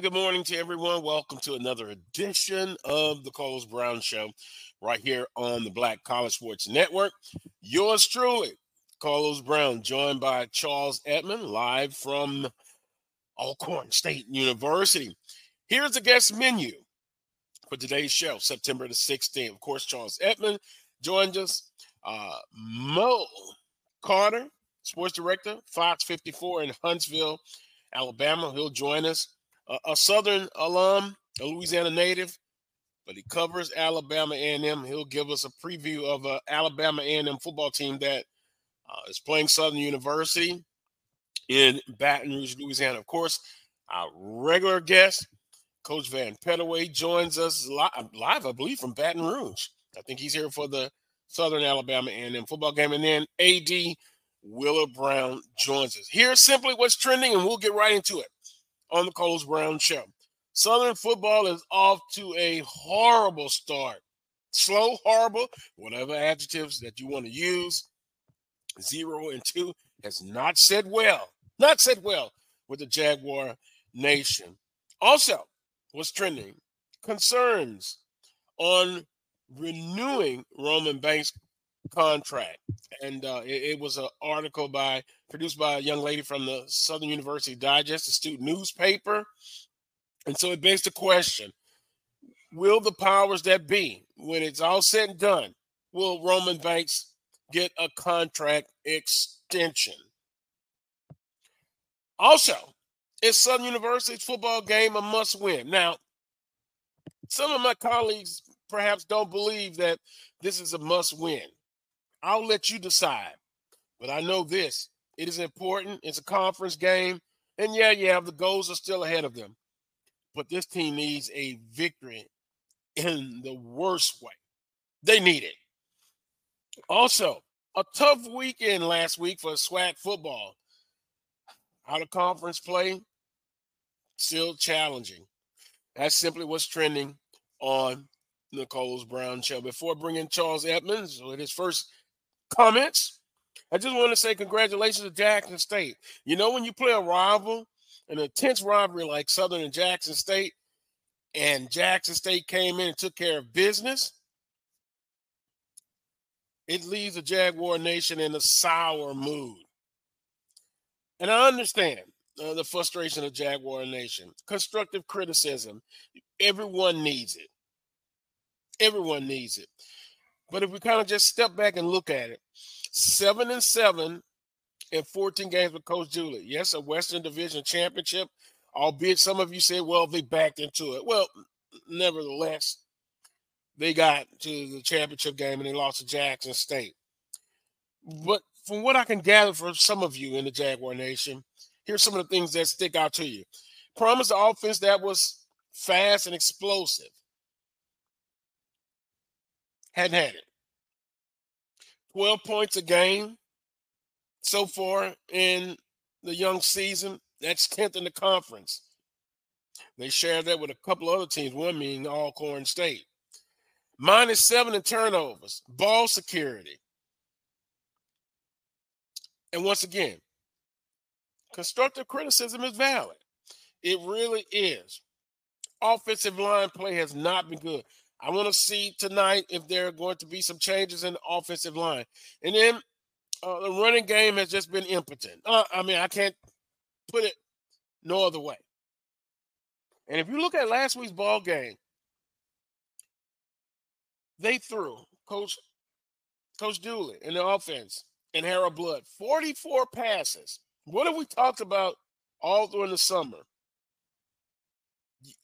good morning to everyone. Welcome to another edition of the Carlos Brown Show right here on the Black College Sports Network. Yours truly, Carlos Brown, joined by Charles Edmond, live from Alcorn State University. Here's the guest menu for today's show, September the 16th. Of course, Charles Edmond joined us. Uh, Mo Carter, sports director, Fox 54 in Huntsville, Alabama. He'll join us. Uh, a Southern alum, a Louisiana native, but he covers Alabama A&M. He'll give us a preview of a Alabama A&M football team that uh, is playing Southern University in Baton Rouge, Louisiana. Of course, our regular guest, Coach Vann Pettaway, joins us live, live, I believe, from Baton Rouge. I think he's here for the Southern Alabama A&M football game. And then AD Wheeler Brown joins us. Here's simply what's trending, and we'll get right into it on the Carlos Brown Show. Southern football is off to a horrible start. Slow, horrible, whatever adjectives that you want to use. Zero and two has not said well, not said well with the Jaguar Nation. Also, what's trending? Concerns on renewing Roman Banks contract. And uh, it, it, was an article by produced by a young lady from the Southern University Digest, a student newspaper. And so it begs the question Will the powers that be, when it's all said and done, will Roman Banks get a contract extension? Also, is Southern University's football game a must win? Now, some of my colleagues perhaps don't believe that this is a must win. I'll let you decide. But I know this it is important. It's a conference game. And yeah, yeah, the goals are still ahead of them. But this team needs a victory in the worst way. They need it. Also, a tough weekend last week for SWAC football. Out of conference play, still challenging. That's simply what's trending on Carlos Brown Show. Before bringing Charles Edmonds with his first comments. I just want to say congratulations to Jackson State. You know, when you play a rival, an intense rivalry like Southern and Jackson State, and Jackson State came in and took care of business, it leaves the Jaguar Nation in a sour mood. And I understand uh, the frustration of Jaguar Nation. Constructive criticism, everyone needs it. Everyone needs it. But if we kind of just step back and look at it, seven and seven in 14 games with Coach Dooley. Yes, a Western Division championship, albeit some of you say, well, they backed into it. Well, nevertheless, they got to the championship game and they lost to Jackson State. But from what I can gather from some of you in the Jaguar Nation, here's some of the things that stick out to you. Promise the offense that was fast and explosive hadn't had it. 12 points a game so far in the young season. That's 10th in the conference. They share that with a couple other teams, one being Alcorn State. Minus seven in turnovers, ball security. And once again, constructive criticism is valid. It really is. Offensive line play has not been good. I want to see tonight if there are going to be some changes in the offensive line. And then uh, the running game has just been impotent. Uh, I mean, I can't put it no other way. And if you look at last week's ball game, they threw Coach Coach Dooley in the offense and Harold Blood 44 passes. What have we talked about all during the summer?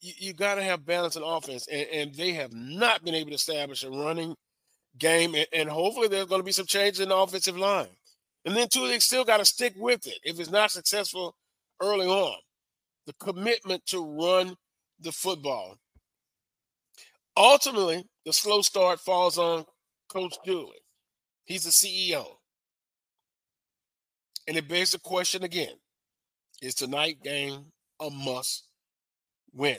You, you got to have balance in offense, and, and, they have not been able to establish a running game. And, and hopefully, there's going to be some changes in the offensive line. And then, two, they still got to stick with it. If it's not successful early on, the commitment to run the football. Ultimately, the slow start falls on Coach Dooley. He's the CEO. And it begs the question again is tonight game a must win.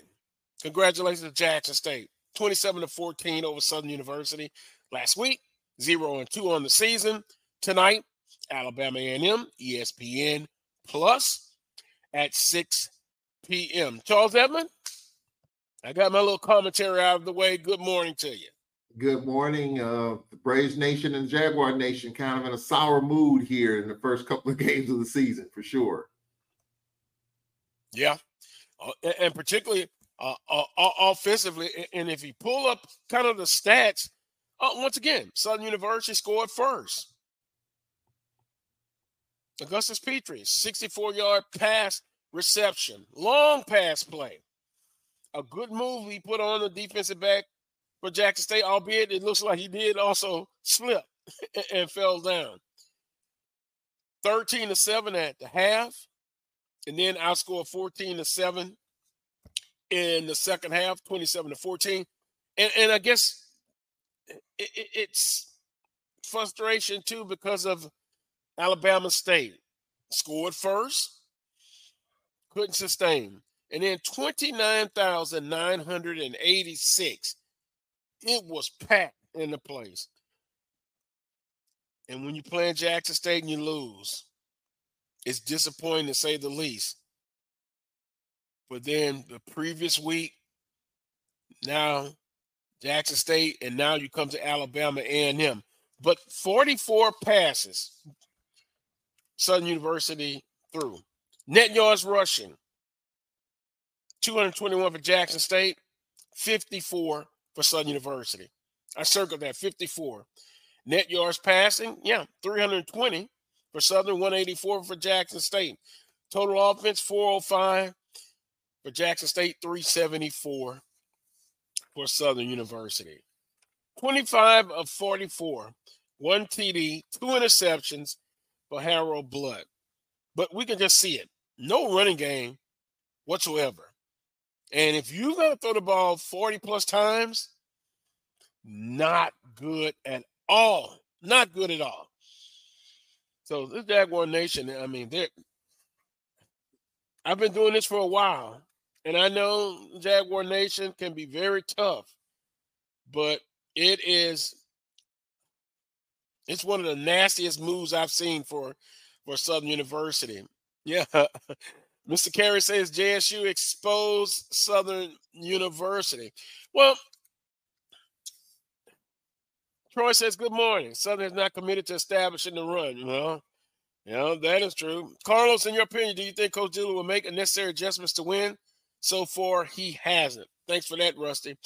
Congratulations to Jackson State. 27 to 14 over Southern University last week. 0 and 2 on the season. Tonight, Alabama A&M, ESPN Plus at 6 p.m. Charles Edmond, I got my little commentary out of the way. Good morning to you. Good morning. Uh, the Braves Nation and Jaguar Nation kind of in a sour mood here in the first couple of games of the season, for sure. Yeah. Uh, and particularly uh, uh, offensively. And if you pull up kind of the stats, uh, once again, Southern University scored first. Augustus Petrie, 64 yard pass reception, long pass play. A good move he put on the defensive back for Jackson State, albeit it looks like he did also slip and fell down. 13 to 7 at the half, and then outscored 14 to 7 in the second half, 27 to 14. And, and I guess it, it, it's frustration too because of Alabama State. Scored first, couldn't sustain. And then 29,986 it was packed in the place. And when you play in Jackson State and you lose, it's disappointing to say the least. But then the previous week, now Jackson State, and now you come to Alabama A&M. But 44 passes, Southern University through. Net yards rushing, 221 for Jackson State, 54 for Southern University. I circled that 54. Net yards passing, yeah, 320 for Southern, 184 for Jackson State. Total offense, 405 for Jackson State, 374 for Southern University. 25 of 44, one TD, two interceptions for Harold Blood. But we can just see it. No running game whatsoever. And if you're going to throw the ball 40 plus times, not good at all. Not good at all. So this Jaguar Nation, I mean, they're I've been doing this for a while, and I know Jaguar Nation can be very tough, but it is it's one of the nastiest moves I've seen for for Southern University. Yeah. Mr. Carey says JSU exposed Southern University. Well, Troy says, Good morning. Southern is not committed to establishing the run. You know, that is true. Carlos, in your opinion, do you think Coach Dooley will make necessary adjustments to win? So far, he hasn't. Thanks for that, Rusty.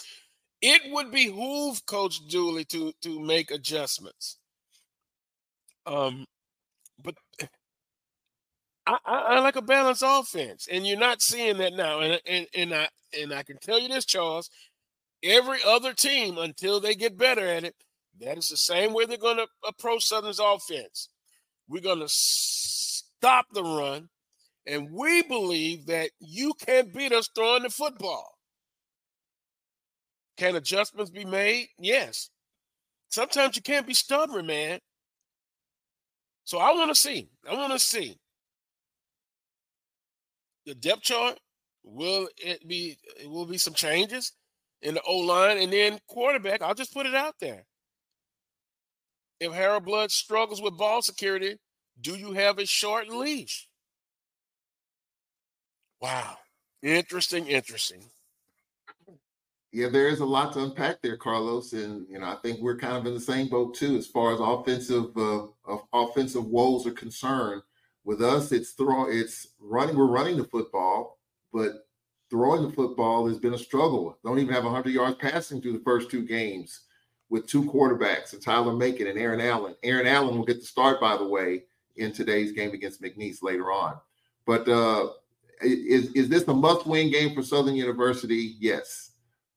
It would behoove Coach Dooley to to make adjustments. Um, but I, I, I, like a balanced offense, and you're not seeing that now. And and and I and I can tell you this, Charles. Every other team, until they get better at it, that is the same way they're going to approach Southern's offense. We're going to stop the run, and we believe that you can beat us throwing the football. Can adjustments be made? Yes. Sometimes you can't be stubborn, man. So I want to see. I want to see the depth chart will it be it will be some changes in the O line and then quarterback. I'll just put it out there. If Harold Blood struggles with ball security, do you have a short leash? Wow. Interesting, interesting. Yeah, there is a lot to unpack there, Carlos, and you know I think we're kind of in the same boat too, as far as offensive uh, offensive woes are concerned with us, it's throw, it's running. We're running the football, but throwing the football has been a struggle. Don't even have 100 yards passing through the first two games with two quarterbacks, Tyler Macon and Aaron Allen. Aaron Allen will get the start, by the way, in today's game against McNeese later on. But uh, is is this a must-win game for Southern University? Yes.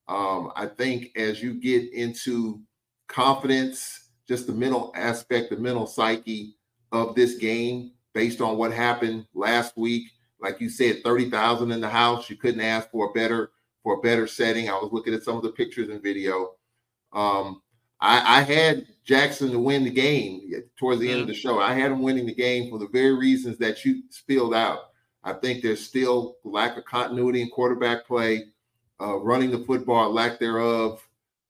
Um, I think as you get into confidence, just the mental aspect, the mental psyche of this game, based on what happened last week. Like you said, 30,000 in the house. You couldn't ask for a better for a better setting. I was looking at some of the pictures and video. Um, I, I, had Jackson to win the game towards the end of the show. I had him winning the game for the very reasons that you spilled out. I think there's still lack of continuity in quarterback play, uh, running the football, lack thereof,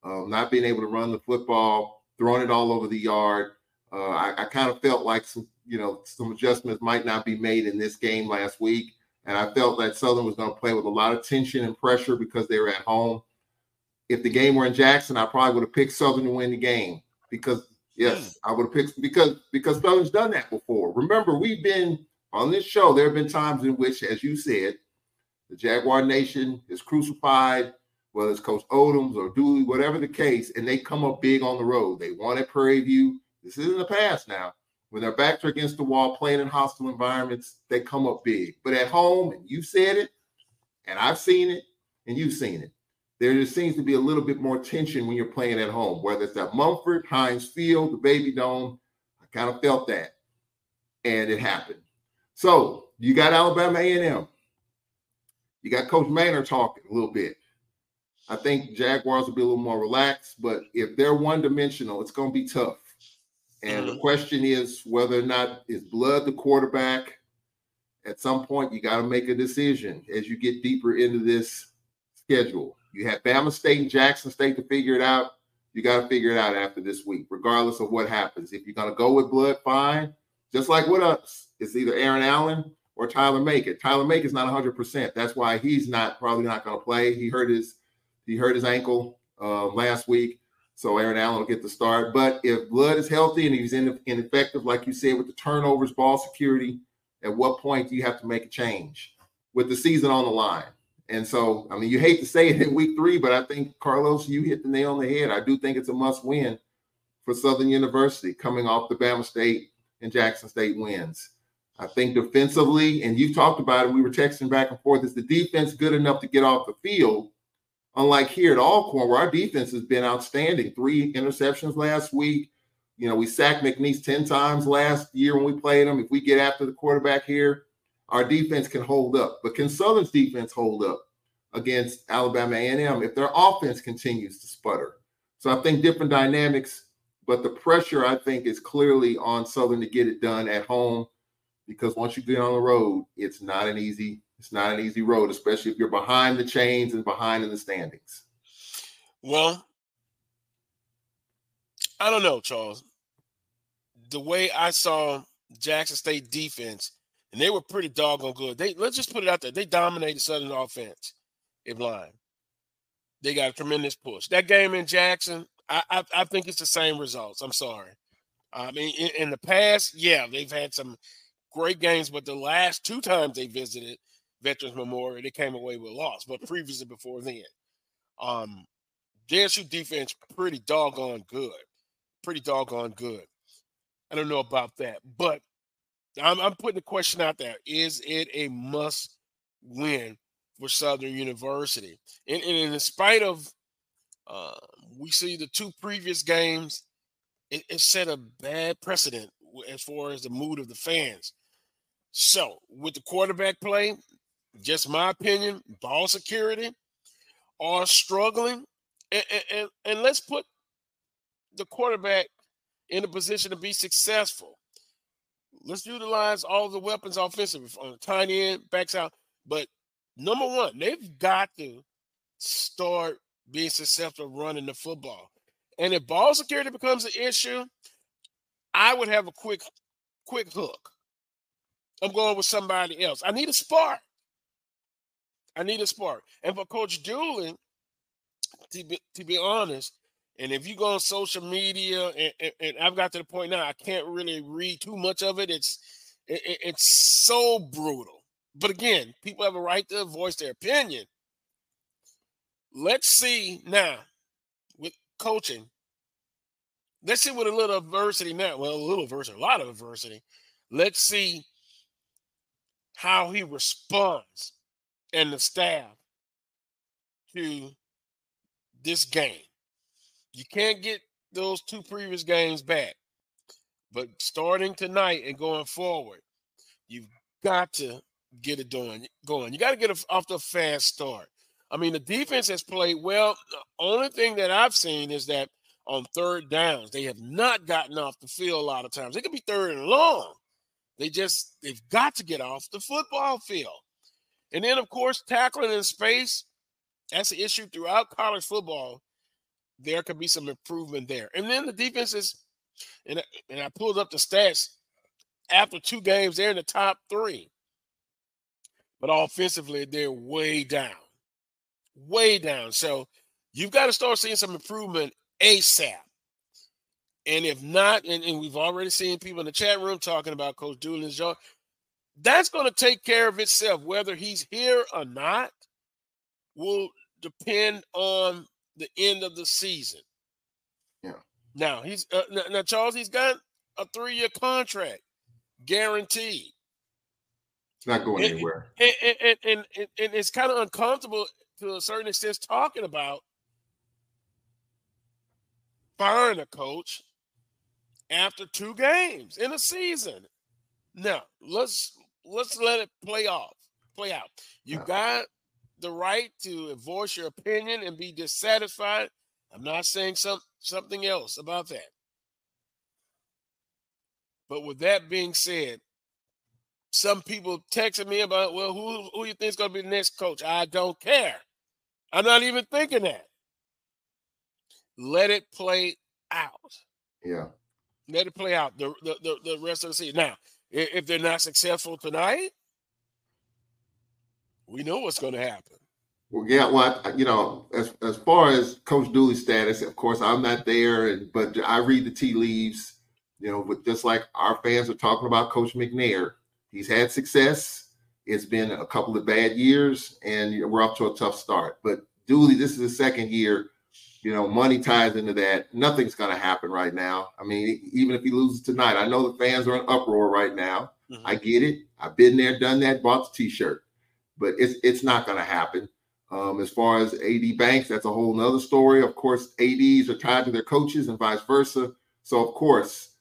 uh, not being able to run the football, throwing it all over the yard. Uh, I, I kind of felt like some you know, some adjustments might not be made in this game last week. And I felt that Southern was going to play with a lot of tension and pressure because they were at home. If the game were in Jackson, I probably would have picked Southern to win the game because yes, hmm. I would have picked because because Southern's done that before. Remember, we've been on this show. There have been times in which, as you said, the Jaguar Nation is crucified, whether it's Coach Odums or Dooley, whatever the case, and they come up big on the road. They won at Prairie View. This is in the past now. When their backs are against the wall, playing in hostile environments, they come up big. But at home, and you said it, and I've seen it, and you've seen it. There just seems to be a little bit more tension when you're playing at home, whether it's at Mumford, Heinz Field, the Baby Dome. I kind of felt that, and it happened. So you got Alabama A&M. You got Coach Maynor talking a little bit. I think Jaguars will be a little more relaxed, but if they're one dimensional, it's going to be tough. And mm-hmm. the question is whether or not is Blood the quarterback. At some point, you got to make a decision as you get deeper into this schedule. You have Bama State and Jackson State to figure it out. You got to figure it out after this week, regardless of what happens. If you're going to go with Blood, fine. Just like with us, it's either Aaron Allen or Tyler Macon. Tyler Macon is not 100%. That's why he's not probably not going to play. He hurt his he hurt his ankle uh, last week. So Aaron Allen will get the start. But if Blood is healthy and he's in, ineffective, like you said, with the turnovers, ball security, at what point do you have to make a change with the season on the line? And so, I mean, you hate to say it in week three, but I think Carlos, you hit the nail on the head. I do think it's a must win for Southern University coming off the Bama State and Jackson State wins. I think defensively, and you've talked about it, we were texting back and forth. Is the defense good enough to get off the field Unlike here at Alcorn, where our defense has been outstanding, three interceptions last week. You know, we sacked McNeese 10 times last year when we played them. If we get after the quarterback here, our defense can hold up. But can Southern's defense hold up against Alabama A&M if their offense continues to sputter? So I think different dynamics, but the pressure I think is clearly on Southern to get it done at home because once you get on the road, it's not an easy it's not an easy road, especially if you're behind the chains and behind in the standings. Well, I don't know, Charles. The way I saw Jackson State defense, and they were pretty doggone good. They let's just put it out there. They dominated Southern offense in line. They got a tremendous push. That game in Jackson, I, I, I think it's the same results. I'm sorry. I mean, in, in, the past, yeah, they've had some great games, but the last two times they visited, Veterans Memorial, they came away with a loss. But previously before then, um, JSU defense pretty doggone good, pretty doggone good. I don't know about that, but I'm, I'm putting the question out there: Is it a must win for Southern University? And, and in spite of, uh, we see the two previous games, it, it set a bad precedent as far as the mood of the fans. So, with the quarterback play, just my opinion, ball security are struggling. And, and, and let's put the quarterback in a position to be successful. Let's utilize all the weapons offensively on the uh, tiny end, backs out. But number one, they've got to start being successful running the football. And if ball security becomes an issue, I would have a quick, quick hook. I'm going with somebody else. I need a spark. I need a spark. And for Coach Dooley, to be, to be honest, and if you go on social media, and, and, and, I've got to the point now, I can't really read too much of it. It's it, it's so brutal. But again, people have a right to voice their opinion. Let's see now with coaching. Let's see with a little adversity now. Well, a little adversity, a lot of adversity. Let's see how he responds and the staff to this game. You can't get those two previous games back. But starting tonight and going forward, you've got to get it doing, going. You got to get off the fast start. I mean, the defense has played well. The only thing that I've seen is that on third downs, they have not gotten off the field a lot of times. They could be third and long. They just they've got to get off the football field. And then, of course, tackling in space, that's an issue throughout college football. There could be some improvement there. And then the defenses, and, and I pulled up the stats after two games, they're in the top three. but offensively, they're way down, way down. So you've got to start seeing some improvement ASAP. And if not, and, and we've already seen people in the chat room talking about Coach Dooley's job, that's going to take care of itself. Whether he's here or not will depend on the end of the season. Yeah. Now he's uh, now, Charles. He's got a three-year contract, guaranteed. It's not going and, anywhere. And, and, and, and, and it's kind of uncomfortable to a certain extent talking about firing a coach after two games in a season. Now let's let's let it play off, play out. You got the right to voice your opinion and be dissatisfied. I'm not saying some something else about that. But with that being said, some people texted me about, well, who who you think is going to be the next coach? I don't care. I'm not even thinking that. Let it play out. Yeah. Let it play out the the, the, the rest of the season. Now, if they're not successful tonight, we know what's going to happen. Well, yeah, well, you know, as as far as Coach Dooley's status, of course, I'm not there, and but I read the tea leaves. You know, but just like our fans are talking about Coach McNair, he's had success. It's been a couple of bad years, and we're off to a tough start. But Dooley, this is the second year. You know, money ties into that. Nothing's going to happen right now. I mean, even if he loses tonight, I know the fans are in uproar right now. Mm-hmm. I get it. I've been there, done that, bought the T-shirt, but it's it's not going to happen. Um, as far as AD Banks, that's a whole nother story. Of course, ADs are tied to their coaches and vice versa. So, of course,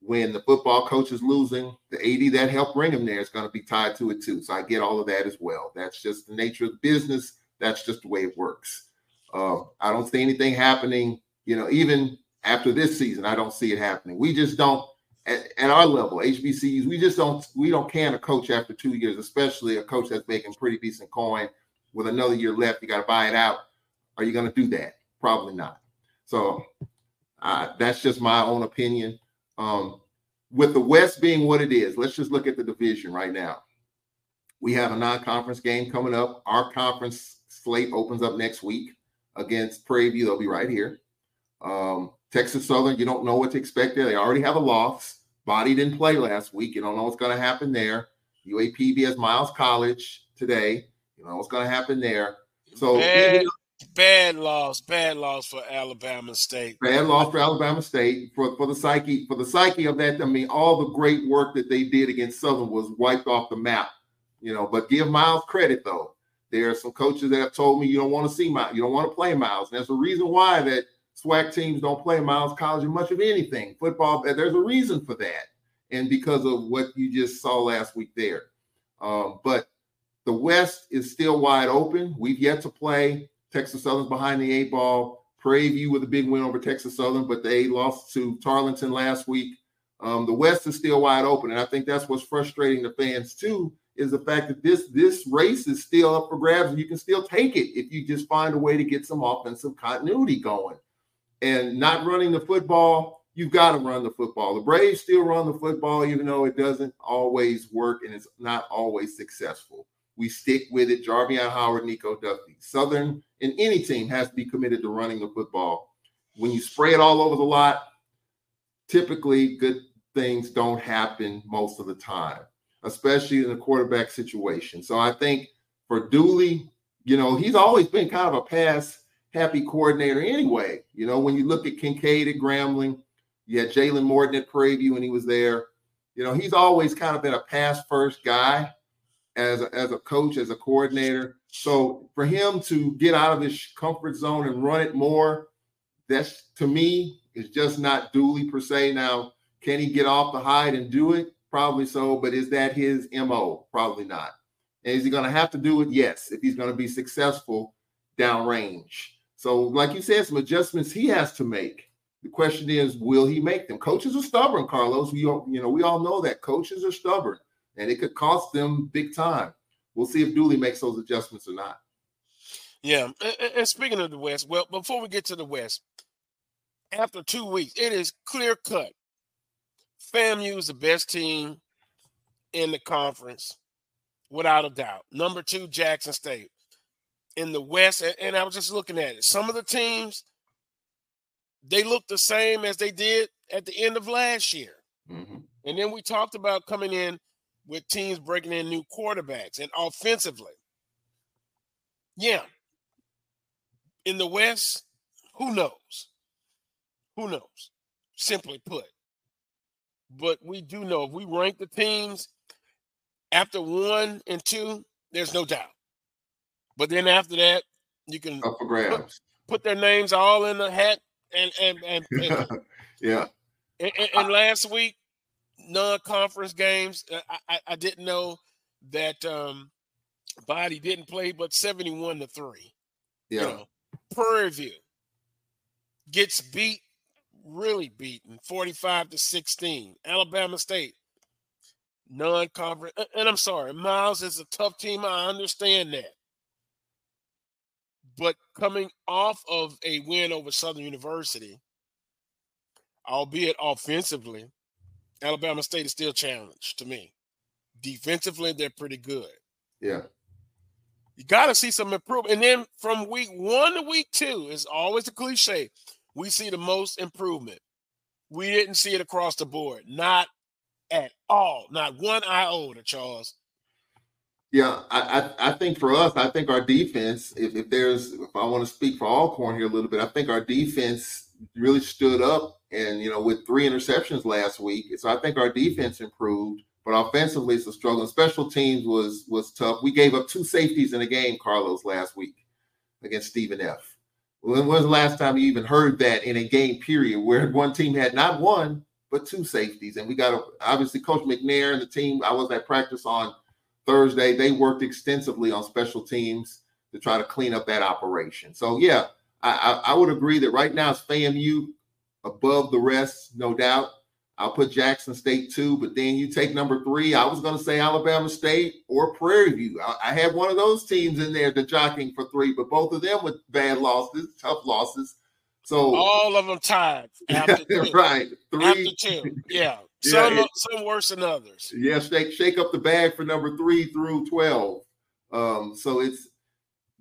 when the football coach is losing, the AD that helped bring him there is going to be tied to it too. So I get all of that as well. That's just the nature of the business. That's just the way it works. Uh, I don't see anything happening, you know, even after this season, I don't see it happening. We just don't at, at, our level, HBCUs, we just don't we don't can a coach after two years, especially a coach that's making pretty decent coin with another year left, you got to buy it out. Are you going to do that? Probably not. So uh, that's just my own opinion. Um, with the West being what it is, let's just look at the division right now. We have a non-conference game coming up. Our conference slate opens up next week against Prairie View. They'll be right here. Um, Texas Southern, you don't know what to expect there. They already have a loss. Body didn't play last week. You don't know what's going to happen there. UAPB has Miles College today. You know what's going to happen there. So bad, bad loss, bad loss for Alabama State. Bad loss for Alabama State for, for the psyche for the psyche of that. I mean, all the great work that they did against Southern was wiped off the map. You know, but give Miles credit though. There are some coaches that have told me you don't want to see Miles, you don't want to play Miles. And there's a reason why that SWAC teams don't play Miles College in much of anything. Football, there's a reason for that. And because of what you just saw last week there. Um, but the West is still wide open. We've yet to play Texas Southern behind the eight ball. Prairie View with a big win over Texas Southern, but they lost to Tarleton last week. Um, the West is still wide open, and I think that's what's frustrating the fans too. Is the fact that this this race is still up for grabs, and you can still take it if you just find a way to get some offensive continuity going. And not running the football, you've got to run the football. The Braves still run the football, even though it doesn't always work and it's not always successful. We stick with it. Jarveon Howard, Nico Duffy. Southern and any team has to be committed to running the football. When you spray it all over the lot, typically good things don't happen most of the time, especially in a quarterback situation. So I think for Dooley, you know, he's always been kind of a pass happy coordinator anyway. You know, when you look at Kincaid at Grambling, you had Jalen Morton at Prairie View when he was there. You know, he's always kind of been a pass first guy as a, as a coach, as a coordinator. So for him to get out of his comfort zone and run it more, that's to me is just not Dooley per se. Now, can he get off the hide and do it? Probably so, but is that his MO? Probably not. And is he going to have to do it? Yes, if he's going to be successful downrange. So, like you said, some adjustments he has to make. The question is, will he make them? Coaches are stubborn, Carlos. We all, you know, we all know that coaches are stubborn and it could cost them big time. We'll see if Dooley makes those adjustments or not. Yeah, and speaking of the West, well, before we get to the West, after two weeks, it is clear cut. FAMU is the best team in the conference. without a doubt. Number two, Jackson State. In the West, and I was just looking at it. Some of the teams, they look the same as they did at the end of last year. Mm-hmm. And then we talked about coming in with teams breaking in new quarterbacks and offensively. Yeah. In the West, who knows? Who knows? Simply put. But we do know if we rank the teams after one and two, there's no doubt. But then after that, you can put, put, their names all in the hat and and and, and yeah. And, and, last week, non-conference games, uh, I, I, I didn't know that um Body didn't play, but 71 to 3. Yeah. You know, Prairie View gets beat, really beaten, 45 to 16. Alabama State, non-conference. And I'm sorry, Miles is a tough team. I understand that. But coming off of a win over Southern University, albeit offensively, Alabama State is still challenged to me. Defensively, they're pretty good. Yeah. You got to see some improvement. And then from week one to week two, is always a cliche. We see the most improvement. We didn't see it across the board. Not at all. Not one iota, Charles. Yeah, I, I, I think for us, I think our defense, if, if there's if I want to speak for Alcorn here a little bit, I think our defense really stood up and you know, with three interceptions last week. So I think our defense improved. But offensively, it's a struggle. special teams was was tough. We gave up two safeties in a game, Carlos, last week against Stephen F. When was the last time you even heard that in a game period where one team had not one but two safeties? And we got a, obviously Coach McNair and the team. I was at practice on Thursday. They worked extensively on special teams to try to clean up that operation. So yeah, I, I, I would agree that right now it's FAMU above the rest, no doubt. I'll put Jackson State two, but then you take number three. I was going to say Alabama State or Prairie View. I, I, had one of those teams in there, the jockeying for three, but both of them with bad losses, tough losses. So all of them tied. right, three. After two, yeah. Some yeah, it, some worse than others. Yeah, shake shake up the bag for number three through twelve. Um, so it's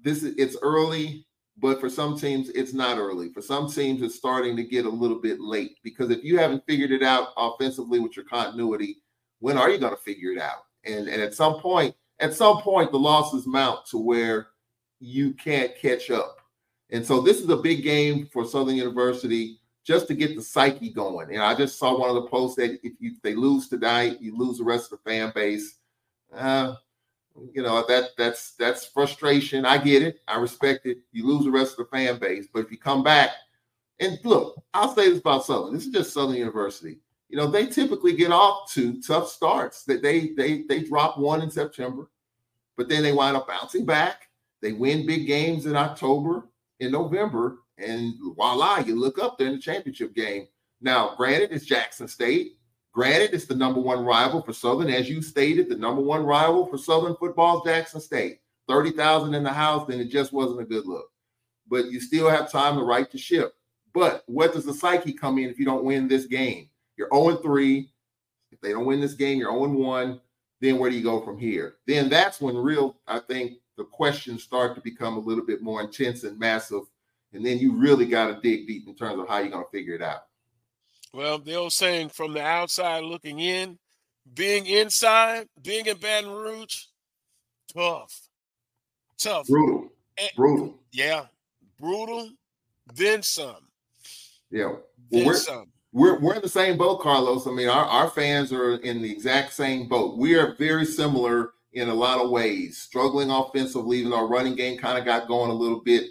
this. It's early. But for some teams, it's not early. For some teams, it's starting to get a little bit late because if you haven't figured it out offensively with your continuity, when are you going to figure it out? And and at some point, at some point, the losses mount to where you can't catch up. And so this is a big game for Southern University just to get the psyche going. And I just saw one of the posts that if, you, they lose tonight, you lose the rest of the fan base. Uh, you know that that's that's frustration. I get it. I respect it. You lose the rest of the fan base, but if you come back and look, I'll say this about Southern. This is just Southern University. You know they typically get off to tough starts. That they they they drop one in September, but then they wind up bouncing back. They win big games in October, in November, and voila, you look up there in the championship game. Now, granted, it's Jackson State. Granted, it's the number one rival for Southern, as you stated, the number one rival for Southern football is Jackson State. 30,000 in the house, then it just wasn't a good look. But you still have time to right the ship. But what does the psyche come in if you don't win this game? You're 0 3. If they don't win this game, you're 0 1. Then where do you go from here? Then that's when real, I think, the questions start to become a little bit more intense and massive. And then you really got to dig deep in terms of how you're going to figure it out. Well, the old saying from the outside looking in, being inside, being in Baton Rouge, tough. Tough. Brutal. And, brutal. Yeah. Brutal. Then some. Yeah. Well, then we're, some. We're, we're in the same boat, Carlos. I mean, our, our fans are in the exact same boat. We are very similar in a lot of ways, struggling offensively, even our running game kind of got going a little bit.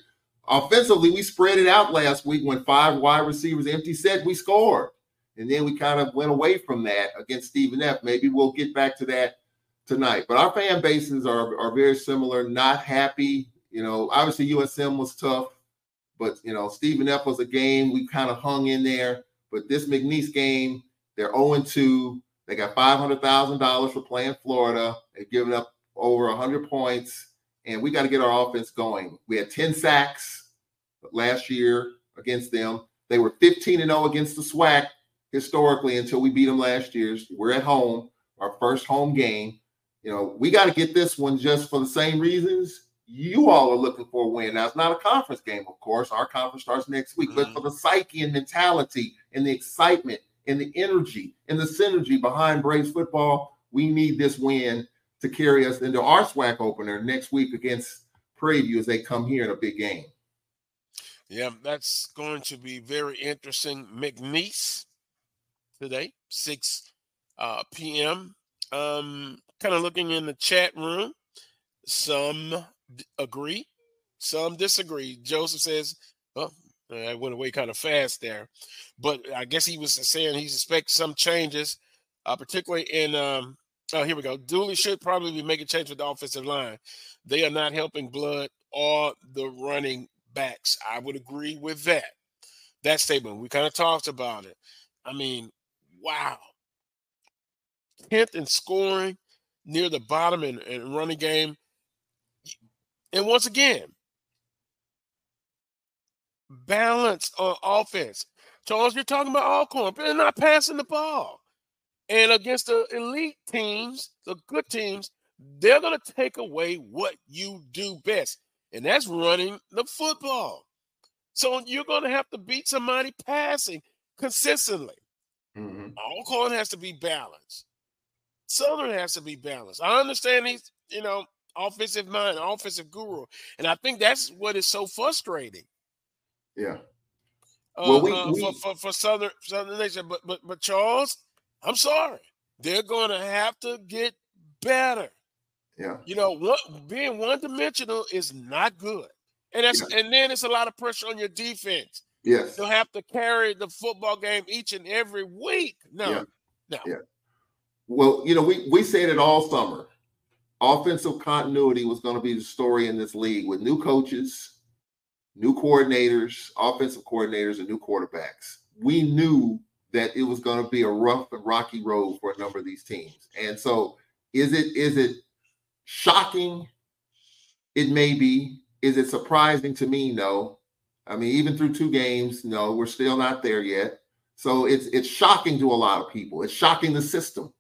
Offensively, we spread it out last week when five wide receivers empty set, we scored. And then we kind of went away from that against Stephen F. Maybe we'll get back to that tonight. But our fan bases are, are very similar, not happy. You know, obviously USM was tough, but you know, Stephen F was a game we kind of hung in there. But this McNeese game, they're 0-2. They got $500,000 for playing Florida. They've given up over 100 points, and we got to get our offense going. We had 10 sacks last year against them. They were 15 and 0 against the SWAC historically until we beat them last year. We're at home, our first home game. you know, we got to get this one just for the same reasons you all are looking for a win. Now, it's not a conference game, of course. Our conference starts next week, mm-hmm. but for the psyche and mentality and the excitement and the energy and the synergy behind Braves football, we need this win to carry us into our SWAC opener next week against Prairie View as they come here in a big game. Yeah, that's going to be very interesting. McNeese today, 6 uh, p.m. Um, kind of looking in the chat room. Some agree, some disagree. Joseph says, well, I went away kind of fast there, but I guess he was saying he suspects some changes, uh, particularly in. Um, oh, here we go. Dooley should probably be making change with the offensive line. They are not helping Blood or the running backs. I would agree with that. That statement. We kind of talked about it. I mean, wow. 10th in scoring near the bottom in, in running game. And once again, balance on offense. Charles, you're talking about Alcorn, but they're not passing the ball. And against the elite teams, the good teams, they're going to take away what you do best, and that's running the football. So you're going to have to beat somebody passing consistently. Mm-hmm. Alcorn has to be balanced. Southern has to be balanced. I understand he's, you know, offensive mind, offensive guru. And I think that's what is so frustrating. Yeah. Uh, well, we, uh, we... For, for, for Southern Southern Nation, but but but Charles, I'm sorry, they're going to have to get better. Yeah. You know, what being one dimensional is not good, and that's yeah. and then it's a lot of pressure on your defense. Yes. You'll have to carry the football game each and every week. No, yeah. no. Yeah. Well, you know, we we said it all summer offensive continuity was going to be the story in this league with new coaches, new coordinators, offensive coordinators, and new quarterbacks. We knew that it was going to be a rough and rocky road for a number of these teams. And so, is it is it shocking? It may be. Is it surprising to me? No. I mean, even through two games, no, we're still not there yet. So it's it's shocking to a lot of people. It's shocking the system.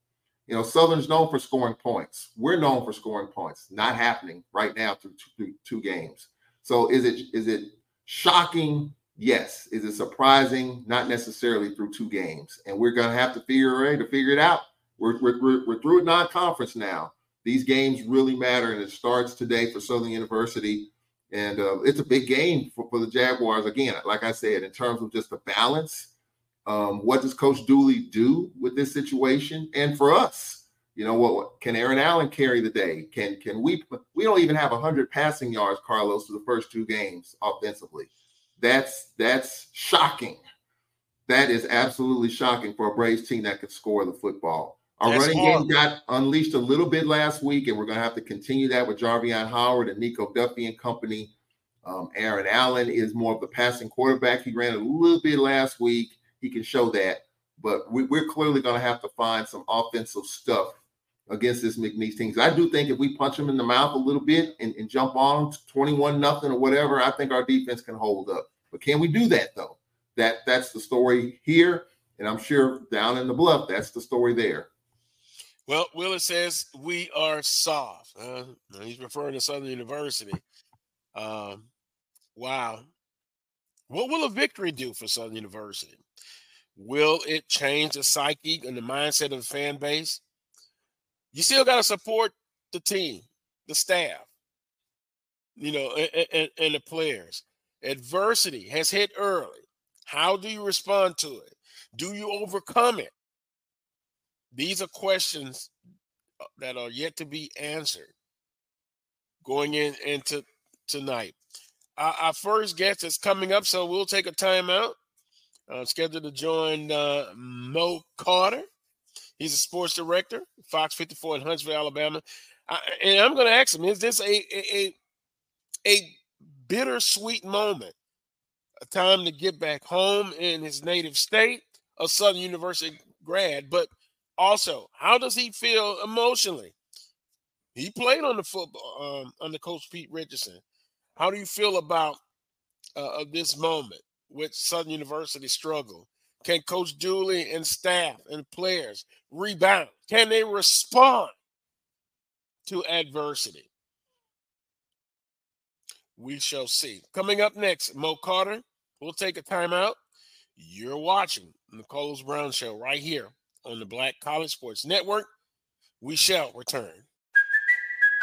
You know, Southern's known for scoring points. We're known for scoring points. Not happening right now through two, through two games. So is it is it shocking? Yes. Is it surprising? Not necessarily through two games. And we're gonna have to figure to figure it out. We're, we're, we're through a non-conference now. These games really matter, and it starts today for Southern University. And uh, it's a big game for, for the Jaguars. Again, like I said, in terms of just the balance um, what does Coach Dooley do with this situation? And for us, you know what, what can Aaron Allen carry the day? Can can we we don't even have 100 passing yards Carlos for the first two games offensively. That's that's shocking. That is absolutely shocking for a Braves team that could score the football. Our that's running game got unleashed a little bit last week, and we're going to have to continue that with Jarveon Howard and Nico Duffy and company. Um, Aaron Allen is more of the passing quarterback. He ran a little bit last week he can show that. But we, are clearly going to have to find some offensive stuff against this McNeese team. I do think if we punch them in the mouth a little bit and, and jump on them 21 nothing or whatever, I think our defense can hold up. But can we do that though? That that's the story here, and I'm sure down in the bluff, that's the story there. Well, Willis says we are soft. Uh, he's referring to Southern University. Um, wow. What will a victory do for Southern University? Will it change the psyche and the mindset of the fan base? You still got to support the team, the staff, you know, and, and, and, the players. Adversity has hit early. How do you respond to it? Do you overcome it? These are questions uh, that are yet to be answered going in into tonight. Our, our first guest is coming up, so we'll take a timeout uh, scheduled to join uh, Mo Carter. He's a sports director, Fox 54 in Huntsville, Alabama. I, and I'm going to ask him: Is this a, a a a bittersweet moment, a time to get back home in his native state, a Southern University grad, but also how does he feel emotionally? He played on the football um, under Coach Pete Richardson. How do you feel about uh, this moment? with Southern University struggle? Can Coach Dooley and staff and players rebound? Can they respond to adversity. We shall see. Coming up next, Mo Carter. We'll take a timeout. You're watching the Carlos Brown Show right here on the Black College Sports Network. We shall return.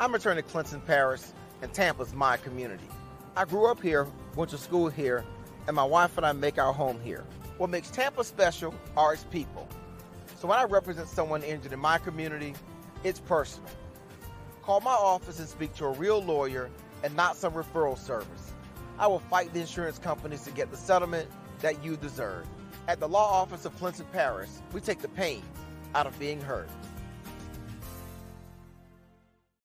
I'm returning to Clinton Paris, and Tampa's my community. I grew up here, went to school here, and my wife and I make our home here. What makes Tampa special are its people. So when I represent someone injured in my community, it's personal. Call my office and speak to a real lawyer and not some referral service. I will fight the insurance companies to get the settlement that you deserve. At the law office of Clinton Paris, we take the pain out of being hurt.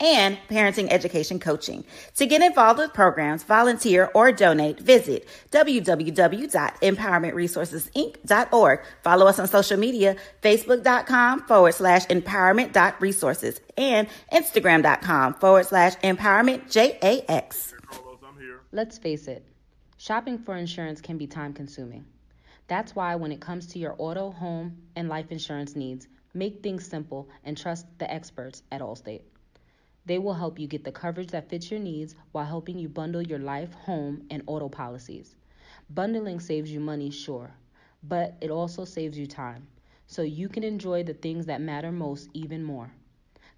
and parenting education coaching. To get involved with programs, volunteer, or donate, visit www.empowermentresourcesinc.org. Follow us on social media, facebook.com forward slash empowerment.resources and instagram.com forward slash empowerment JAX. Let's face it, shopping for insurance can be time consuming. That's why when it comes to your auto, home, and life insurance needs, make things simple and trust the experts at Allstate. They will help you get the coverage that fits your needs while helping you bundle your life, home, and auto policies. Bundling saves you money, sure, but it also saves you time, so you can enjoy the things that matter most even more.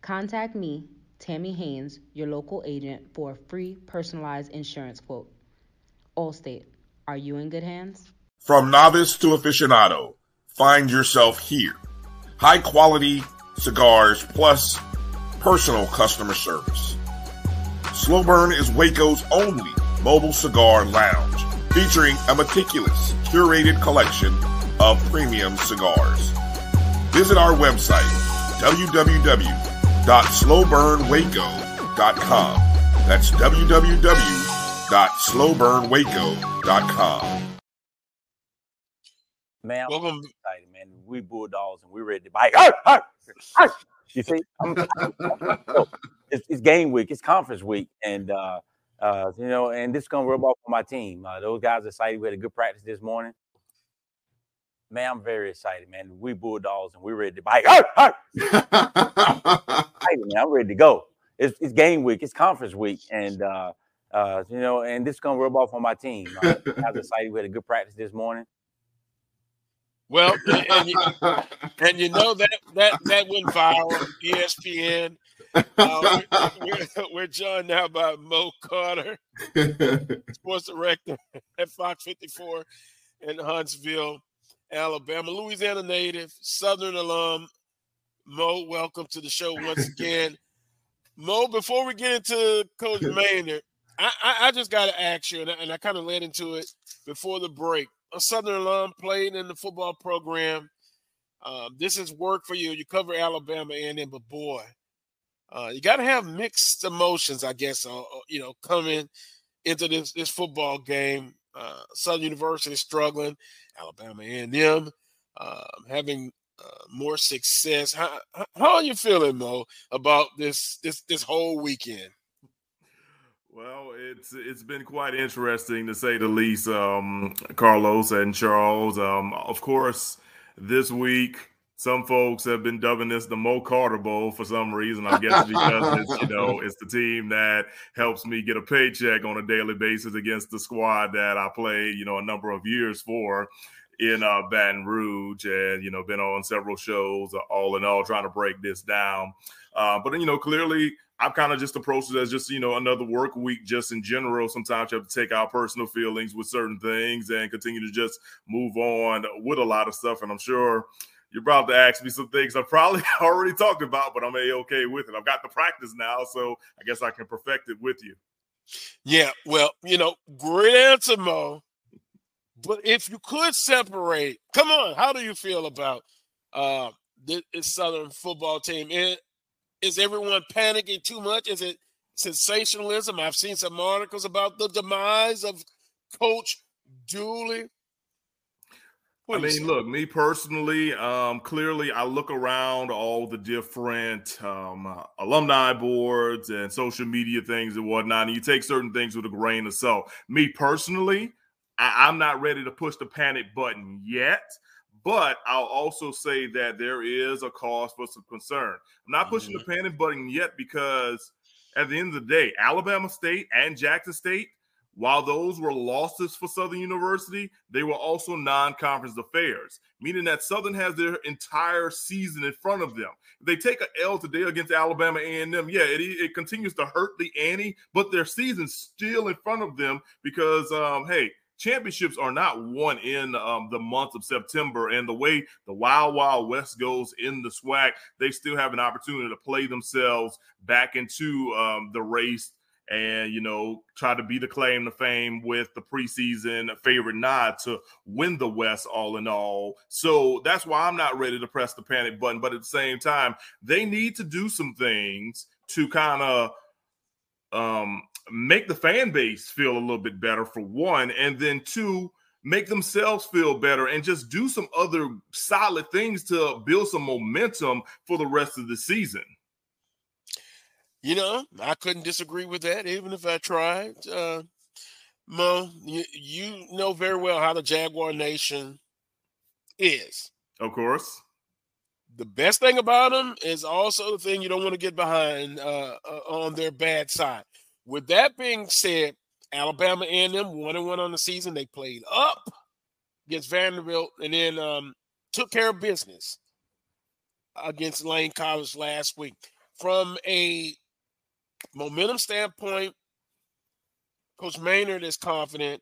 Contact me, Tammy Haynes, your local agent, for a free personalized insurance quote. Allstate, are you in good hands? From novice to aficionado, find yourself here. High quality cigars plus personal customer service. Slow Burn is Waco's only mobile cigar lounge, featuring a meticulous, curated collection of premium cigars. Visit our website, www.slowburnwaco.com. That's www.slowburnwaco.com. Man, I'm Welcome. excited, man. We bulldogs and we're ready to bite. You see, I'm, it's, it's game week, it's conference week, and uh, uh, you know, and this is gonna rub off on my team. Uh, those guys are excited. We had a good practice this morning. Man, I'm very excited, man. We bulldogs and we're ready to bite. Arr. Excited, man. I'm ready to go. It's, it's game week, it's conference week, and uh, uh, you know, and this is gonna rub off on my team. Uh, guys are excited. We had a good practice this morning. Well, and, you, and you know that that that went viral. ESPN. Uh, we're, we're, we're joined now by Mo Carter, sports director at Fox 54 in Huntsville, Alabama, Louisiana native, Southern alum. Mo, welcome to the show once again. Mo, before we get into Coach Maynard, I, I, just got to ask you, and I, and I kind of led into it before the break. A Southern alum played in the football program. Um, this is work for you. You cover Alabama and then, but boy, uh, you got to have mixed emotions, I guess. Uh, uh, you know, coming into this this football game, uh, Southern University struggling, Alabama and them um, having uh, more success. How, how are you feeling, Mo, about this this this whole weekend? Well, it's it's been quite interesting to say the least, um, Carlos and Charles. Um, of course, this week some folks have been dubbing this the Mo Carter Bowl for some reason. I guess because it's you know it's the team that helps me get a paycheck on a daily basis against the squad that I played you know a number of years for in uh, Baton Rouge, and you know been on several shows. Uh, all in all, trying to break this down, uh, but you know clearly. I've kind of just approached it as just, you know, another work week just in general. Sometimes you have to take our personal feelings with certain things and continue to just move on with a lot of stuff. And I'm sure, you're about to ask me some things I probably already talked about, but I'm a okay with it. I've got the practice now, so I guess I can perfect it with you. Yeah, well, you know, great answer, Mo. But if you could separate, come on, how do you feel about uh this, Southern football team? Is, is everyone panicking too much? Is it sensationalism? I've seen some articles about the demise of Coach Dooley. I mean, look, me personally, um, clearly, I look around all the different um, alumni boards and social media things and whatnot, and you take certain things with a grain of salt. Me personally, I- I'm not ready to push the panic button yet. But I'll also say that there is a cause for some concern. I'm not pushing mm-hmm. the panic button yet because at the end of the day, Alabama State and Jackson State while those were losses for Southern University, they were also non-conference affairs, meaning that Southern has their entire season in front of them. If they take an L today against Alabama A&M, yeah, it, it continues to hurt the ante, but their season's still in front of them because, um, hey, championships are not won in um, the month of September. And the way the Wild Wild West goes in the SWAC, they still have an opportunity to play themselves back into um, the race and you know try to be the claim to fame with the preseason favorite nod to win the West all in all. So that's why I'm not ready to press the panic button. But at the same time, they need to do some things to kind of um, make the fan base feel a little bit better for one, and then two make themselves feel better and just do some other solid things to build some momentum for the rest of the season. You know, I couldn't disagree with that, even if I tried. Uh, Mo, you, you know very well how the Jaguar Nation is. Of course. The best thing about them is also the thing you don't want to get behind uh, uh, on their bad side. With that being said, Alabama and them one and one on the season. They played up against Vanderbilt and then um, took care of business against Lane College last week. From a momentum standpoint, Coach Maynard is confident.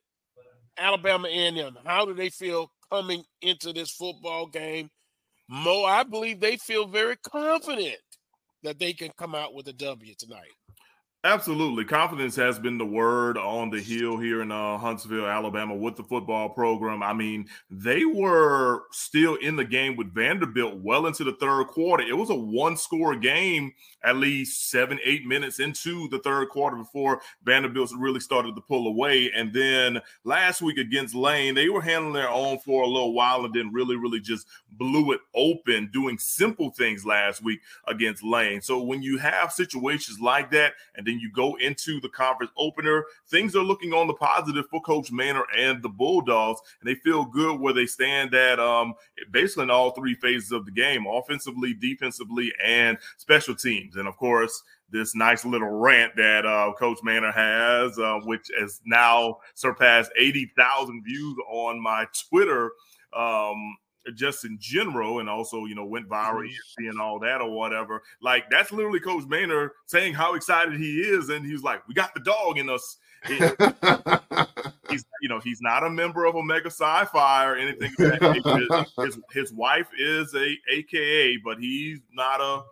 Alabama A&M, how do they feel coming into this football game? Mo, I believe they feel very confident that they can come out with a W tonight. Absolutely. Confidence has been the word on the hill here in uh, Huntsville, Alabama, with the football program. I mean, they were still in the game with Vanderbilt well into the third quarter. It was a one score game at least seven, eight minutes into the third quarter before Vanderbilt really started to pull away. And then last week against Lane, they were handling their own for a little while and then really, really just blew it open, doing simple things last week against Lane. So when you have situations like that, and then you go into the conference opener, things are looking on the positive for Coach Maynard and the Bulldogs, and they feel good where they stand at um, basically in all three phases of the game offensively, defensively, and special teams. And of course, this nice little rant that uh, Coach Maynard has, uh, which has now surpassed 80,000 views on my Twitter. Um, just in general, and also you know went viral, mm-hmm. and all that or whatever. Like that's literally Coach Maynard saying how excited he is, and he's like, "We got the dog in us." he's you know he's not a member of Omega Psi Phi or anything. his, his wife is a AKA, but he's not a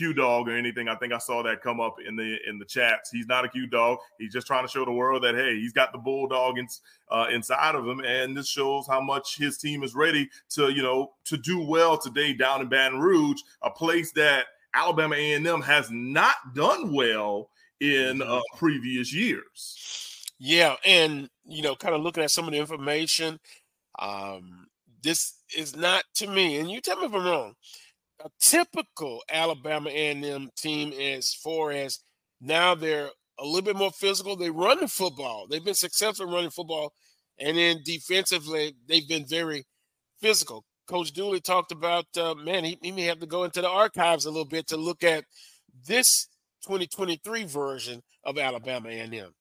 Q dog or anything. I think I saw that come up in the in the chats. He's not a Q dog. He's just trying to show the world that hey, he's got the bulldog in, uh, inside of him, and this shows how much his team is ready to you know to do well today down in Baton Rouge, a place that Alabama A&M has not done well in Mm-hmm. uh, previous years. Yeah, and you know, kind of looking at some of the information, um, this is not to me, and you tell me if I'm wrong. A typical Alabama A&M team, as far as now they're a little bit more physical. They run the football. They've been successful running football, and then defensively, they've been very physical. Coach Dooley talked about, uh, man, he, he may have to go into the archives a little bit to look at this 2023 version of Alabama A&M.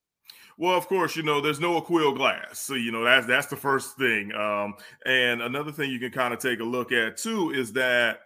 Well, of course, you know there's no Aquil Glass, so you know that's that's the first thing. Um, and another thing you can kind of take a look at too is that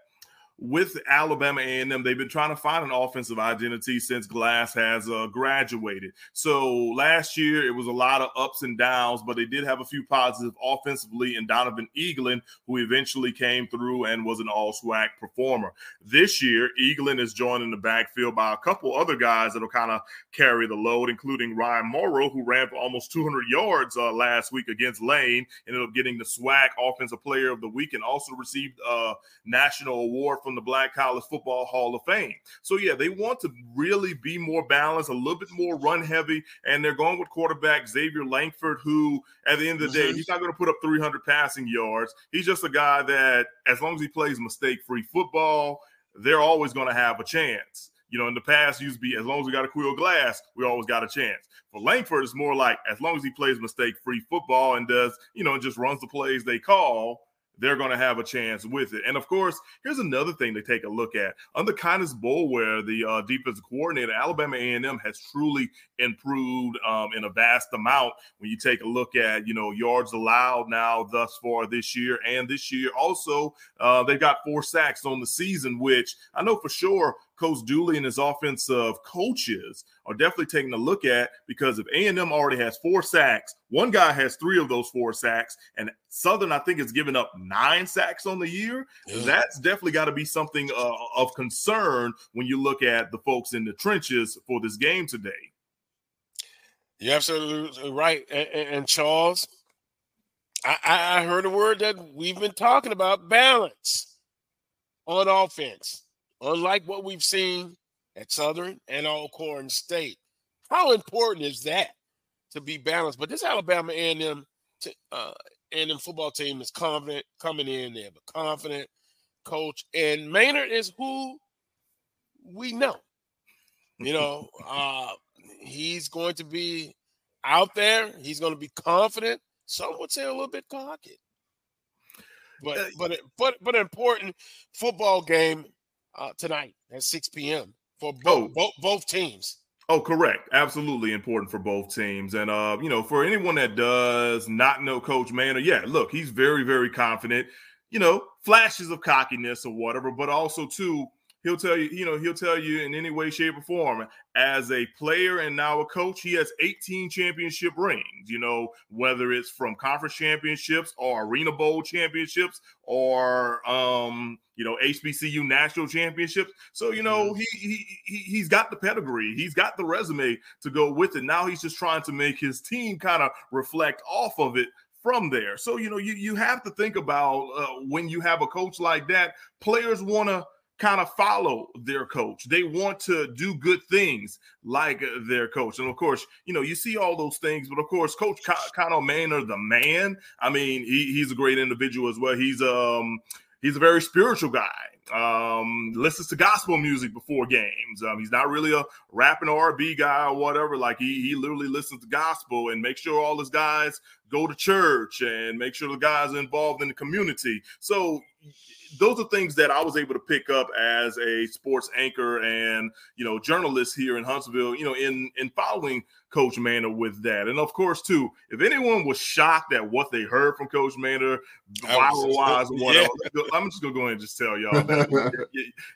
with Alabama A&M, they've been trying to find an offensive identity since Glass has uh, graduated. So last year it was a lot of ups and downs, but they did have a few positive offensively in Donovan Eaglin, who eventually came through and was an all-SWAC performer. This year, Eaglin is joined in the backfield by a couple other guys that'll kind of carry the load, including Ryan Morrow, who ran for almost 200 yards uh, last week against Lane, ended up getting the SWAC Offensive Player of the Week, and also received a national award from the Black College Football Hall of Fame. So yeah, they want to really be more balanced, a little bit more run heavy, and they're going with quarterback Xavier Langford, who at the end of the day, Mhm. he's not going to put up 300 passing yards. He's just a guy that, as long as he plays mistake-free football, they're always going to have a chance. You know, in the past, used to be as long as we got Aquil Glass, we always got a chance. For Langford, it's more like as long as he plays mistake-free football and does, you know, just runs the plays they call, they're going to have a chance with it. And of course, here's another thing to take a look at. Under Kindness Boulware, the uh, defensive coordinator, Alabama A&M has truly improved um, in a vast amount. When you take a look at, you know, yards allowed now thus far this year, and this year also, uh, they've got four sacks on the season, which I know for sure Coach Dooley and his offensive coaches are definitely taking a look at because if A&M already has four sacks, one guy has three of those four sacks, and Southern, I think, has given up nine sacks on the year. Yeah. That's definitely got to be something uh, of concern when you look at the folks in the trenches for this game today. You're absolutely right. And, and- Charles, I, I I heard a word that we've been talking about balance on offense, unlike what we've seen at Southern and Alcorn State. How important is that to be balanced? But this Alabama A&M, t- uh, A&M football team is confident coming in. They have a confident coach, and Maynard is who we know. You know, uh, he's going to be out there. He's going to be confident. Some would say a little bit cocky, but Uh, but but but an important football game uh, tonight at 6 p.m. for both Oh. both both teams. Oh, correct. Absolutely important for both teams. And uh, you know, for anyone that does not know Coach Maynard, yeah, look, he's very, very confident. You know, flashes of cockiness or whatever, but also too, he'll tell you, you know, he'll tell you in any way, shape, or form. As a player and now a coach, he has 18 championship rings. You know, whether it's from conference championships or arena bowl championships or um, you know, HBCU national championships. So, you know, he, he he he's got the pedigree, he's got the resume to go with it. Now he's just trying to make his team kind of reflect off of it from there. So, you know, you you have to think about uh, when you have a coach like that, players want to kind of follow their coach. They want to do good things like their coach. And of course, you know, you see all those things, but of course, Coach Con- Connell Maynard, the man, I mean, he, he's a great individual as well. He's um he's a very spiritual guy. Um, listens to gospel music before games. Um, he's not really a rapping R&B guy or whatever. Like he he literally listens to gospel and make sure all his guys go to church and make sure the guys are involved in the community. So those are things that I was able to pick up as a sports anchor and you know journalist here in Huntsville. You know, in in following Coach Maynard with that, and of course too, if anyone was shocked at what they heard from Coach Maynard, I was- viral wise and whatever, I'm just gonna go ahead and just tell y'all y-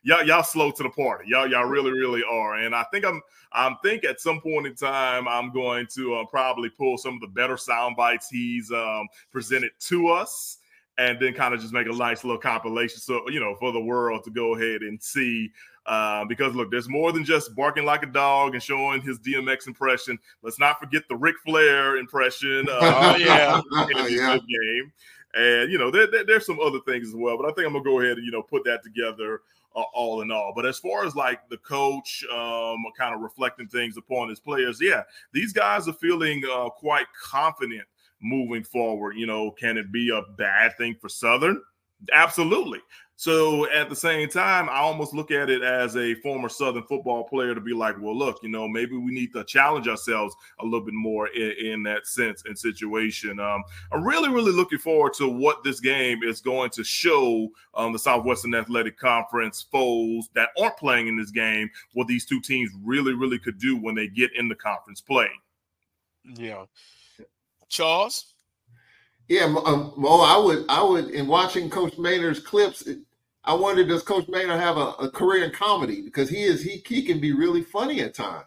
y'all y'all slow to the party. Y'all y'all really really are, and I think I'm I'm think at some point in time I'm going to uh, probably pull some of the better sound bites he's um, presented to us and then kind of just make a nice little compilation so you know for the world to go ahead and see uh, because look there's more than just barking like a dog and showing his dmx impression let's not forget the Ric flair impression uh, Oh, yeah. in Yeah. game and you know there, there- there's some other things as well but i think i'm gonna go ahead and you know put that together uh, all in all. But as far as like the coach um, kind of reflecting things upon his players, yeah, these guys are feeling uh, quite confident moving forward. You know, can it be a bad thing for Southern? Absolutely. So at the same time, I almost look at it as a former Southern football player to be like, well, look, you know, maybe we need to challenge ourselves a little bit more in, in that sense and situation. Um, I'm really, really looking forward to what this game is going to show um, the Southwestern Athletic Conference foes that aren't playing in this game, what these two teams really, really could do when they get in the conference play. Yeah. Charles? Yeah, um, Mo, I would, I would, in watching Coach Maynard's clips, I wonder does Coach Maynard have a, a career in comedy because he is he he can be really funny at times.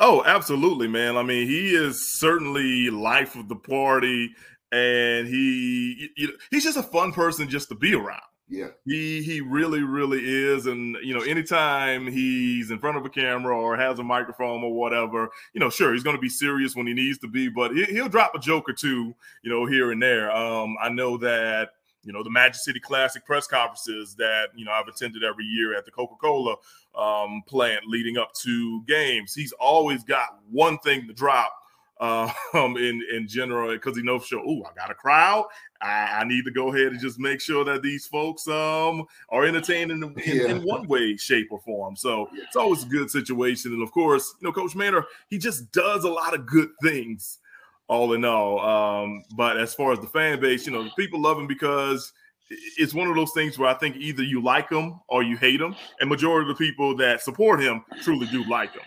Oh, absolutely, man. I mean, he is certainly life of the party, and he you know, he's just a fun person just to be around. Yeah, he he really really is, and you know, anytime he's in front of a camera or has a microphone or whatever, you know, sure he's going to be serious when he needs to be, but he, will drop a joke or two, you know, here and there. Um, I know that you know the Magic City Classic press conferences that you know I've attended every year at the Coca Cola um, plant leading up to games. He's always got one thing to drop um, in in general because he knows sure. Oh, I got a crowd. I, I, need to go ahead and just make sure that these folks um are entertained in, in, yeah. in one way, shape, or form. So yeah. it's always a good situation. And of course, you know, Coach Maynard, he just does a lot of good things all in all. Um, but as far as the fan base, you know, people love him because it's one of those things where I think either you like him or you hate him, and majority of the people that support him truly do like him.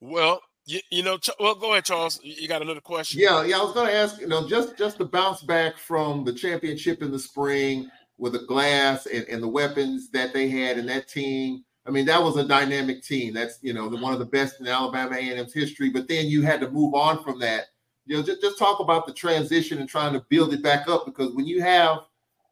Well, you, you know, well, go ahead, Charles. You got another question? Yeah, yeah. I was going to ask, you know, just just to bounce back from the championship in the spring with the glass and, and the weapons that they had in that team. I mean, that was a dynamic team. That's you know the, one of the best in Alabama A&M's history. But then you had to move on from that you know, just, just talk about the transition and trying to build it back up because when you have,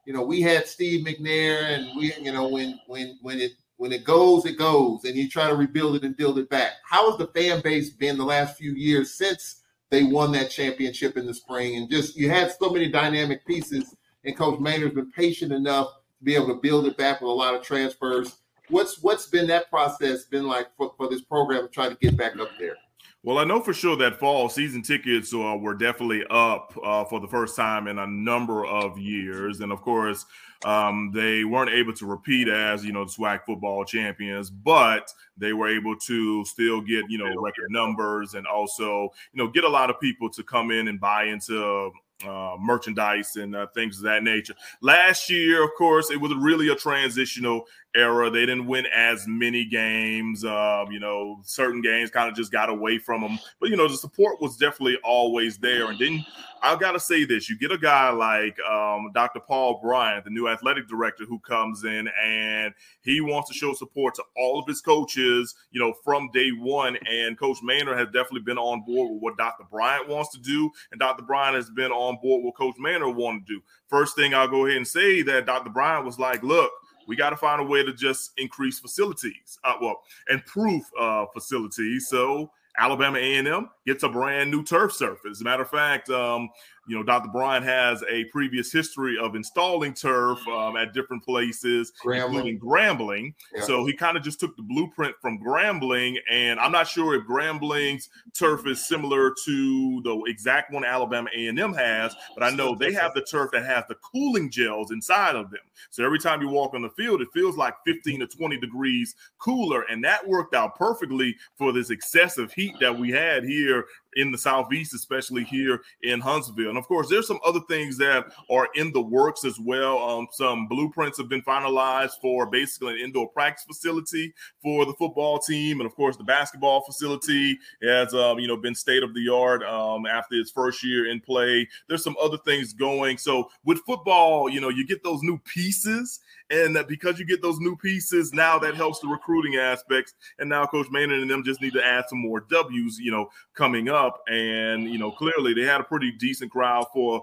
you know, we had Steve McNair and we, you know, when when when it when it goes, it goes, and you try to rebuild it and build it back. How has the fan base been the last few years since they won that championship in the spring? And just you had so many dynamic pieces, and Coach Maynard's been patient enough to be able to build it back with a lot of transfers. What's what's been that process been like for, for this program to try to get back up there? Well, I know for sure that fall season tickets uh, were definitely up uh, for the first time in a number of years, and of course, um, they weren't able to repeat as you know the SWAC football champions, but they were able to still get you know record numbers and also you know get a lot of people to come in and buy into uh, merchandise and uh, things of that nature. Last year, of course, it was really a transitional era. They didn't win as many games. Um, you know, certain games kind of just got away from them. But you know, the support was definitely always there. And then I got to say this: you get a guy like um, Dr. Paul Bryant, the new athletic director, who comes in and he wants to show support to all of his coaches. You know, from day one. And Coach Maynard has definitely been on board with what Dr. Bryant wants to do, and Dr. Bryant has been on board with Coach Maynard wanted to do. First thing I'll go ahead and say that Dr. Bryant was like, look we got to find a way to just increase facilities, uh, well, improve uh, facilities. So Alabama A&M gets a brand new turf surface. As a matter of fact, um, you know, Dr. Bryant has a previous history of installing turf um, at different places, Grambling. including Grambling. Yeah. So he kind of just took the blueprint from Grambling, and I'm not sure if Grambling's turf is similar to the exact one Alabama A&M has, but I know they have the turf that has the cooling gels inside of them. So every time you walk on the field, it feels like 15 to 20 degrees cooler, and that worked out perfectly for this excessive heat that we had here in the southeast, especially here in Huntsville. And of course, there's some other things that are in the works as well. Um, some blueprints have been finalized for basically an indoor practice facility for the football team, and of course, the basketball facility has um, you know been state of the art um, after its first year in play. There's some other things going. So with football, you know, you get those new pieces and because you get those new pieces, now that helps the recruiting aspects. And now Coach Maynard and them just need to add some more W's, you know, coming up. And you know, clearly they had a pretty decent crowd for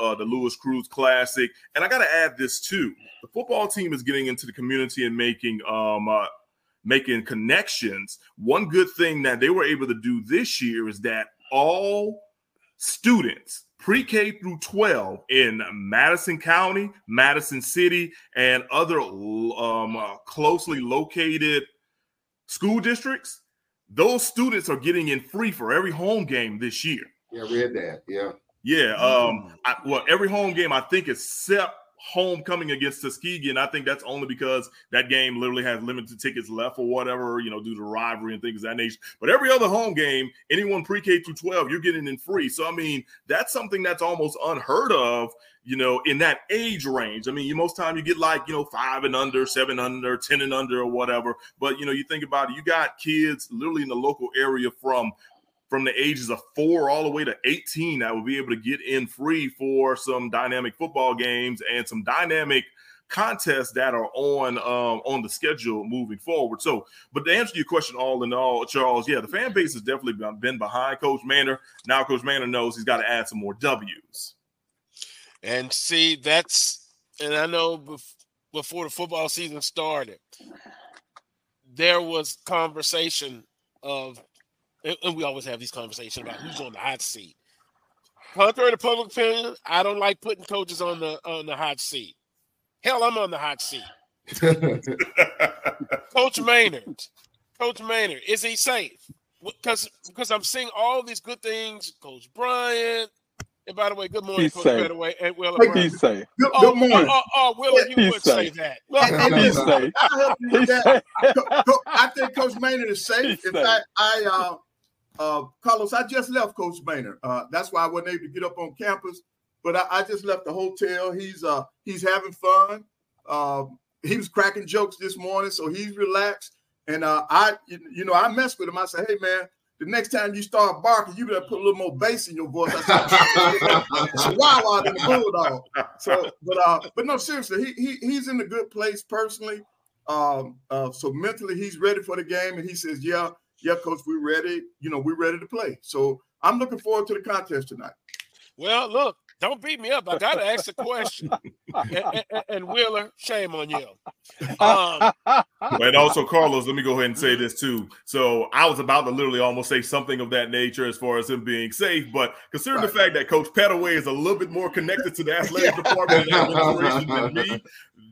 uh, the Louis Crews Classic. And I got to add this too: the football team is getting into the community and making um, uh, making connections. One good thing that they were able to do this year is that all students pre-K through 12 in Madison County, Madison City, and other um, uh, closely located school districts, those students are getting in free for every home game this year. Yeah, read that. Yeah. Yeah. Um, I, well, every home game I think except homecoming against Tuskegee, and I think that's only because that game literally has limited tickets left or whatever, you know, due to rivalry and things of that nature. But every other home game, anyone pre-K through 12, you're getting in free. So I mean, that's something that's almost unheard of, you know, in that age range. I mean, you most time you get like, you know, five and under, seven under, 10 and under, or whatever. But you know, you think about it, you got kids literally in the local area from from the ages of four all the way to 18 that will be able to get in free for some dynamic football games and some dynamic contests that are on um, on the schedule moving forward. So, but to answer your question, all in all, Charles, yeah, the fan base has definitely been behind Coach Maynard. Now, Coach Maynard knows he's got to add some more W's. And see, that's and I know before the football season started, there was conversation of and we always have these conversations about who's on the hot seat. Contrary to public opinion, I don't like putting coaches on the on the hot seat. Hell, I'm on the hot seat. Coach Maynard, Coach Maynard, is he safe? Because because I'm seeing all these good things. Coach Bryant, and by the way, good morning, he's Coach. Safe. By the way, and Wheeler. He's safe. Good, oh, good morning. Oh, oh, oh Wheeler, you He's would safe. say that. And, and He's listen, safe. I'll help you with that. Co- co- I think Coach Maynard is safe. He's In safe. fact, I uh uh Carlos, I just left Coach Maynard. Uh that's why I wasn't able to get up on campus. But I, I just left the hotel. He's uh he's having fun. Um he was cracking jokes this morning, so he's relaxed. And uh I you know I messed with him. I said, hey man, the next time you start barking, you better put a little more bass in your voice. I said, Chihuahua than the bulldog. So, but uh, but no, seriously, he, he he's in a good place personally. Um, uh, so mentally he's ready for the game, and he says, "Yeah, yeah, coach, we're ready. You know, we're ready to play." So I'm looking forward to the contest tonight. Well, look, don't beat me up. I got to ask the question. and, and, and Wheeler, shame on you. Um, and also, Carlos, let me go ahead and say this too. So I was about to literally almost say something of that nature as far as him being safe, but considering the fact that Coach Pettaway is a little bit more connected to the athletic department and administration than me,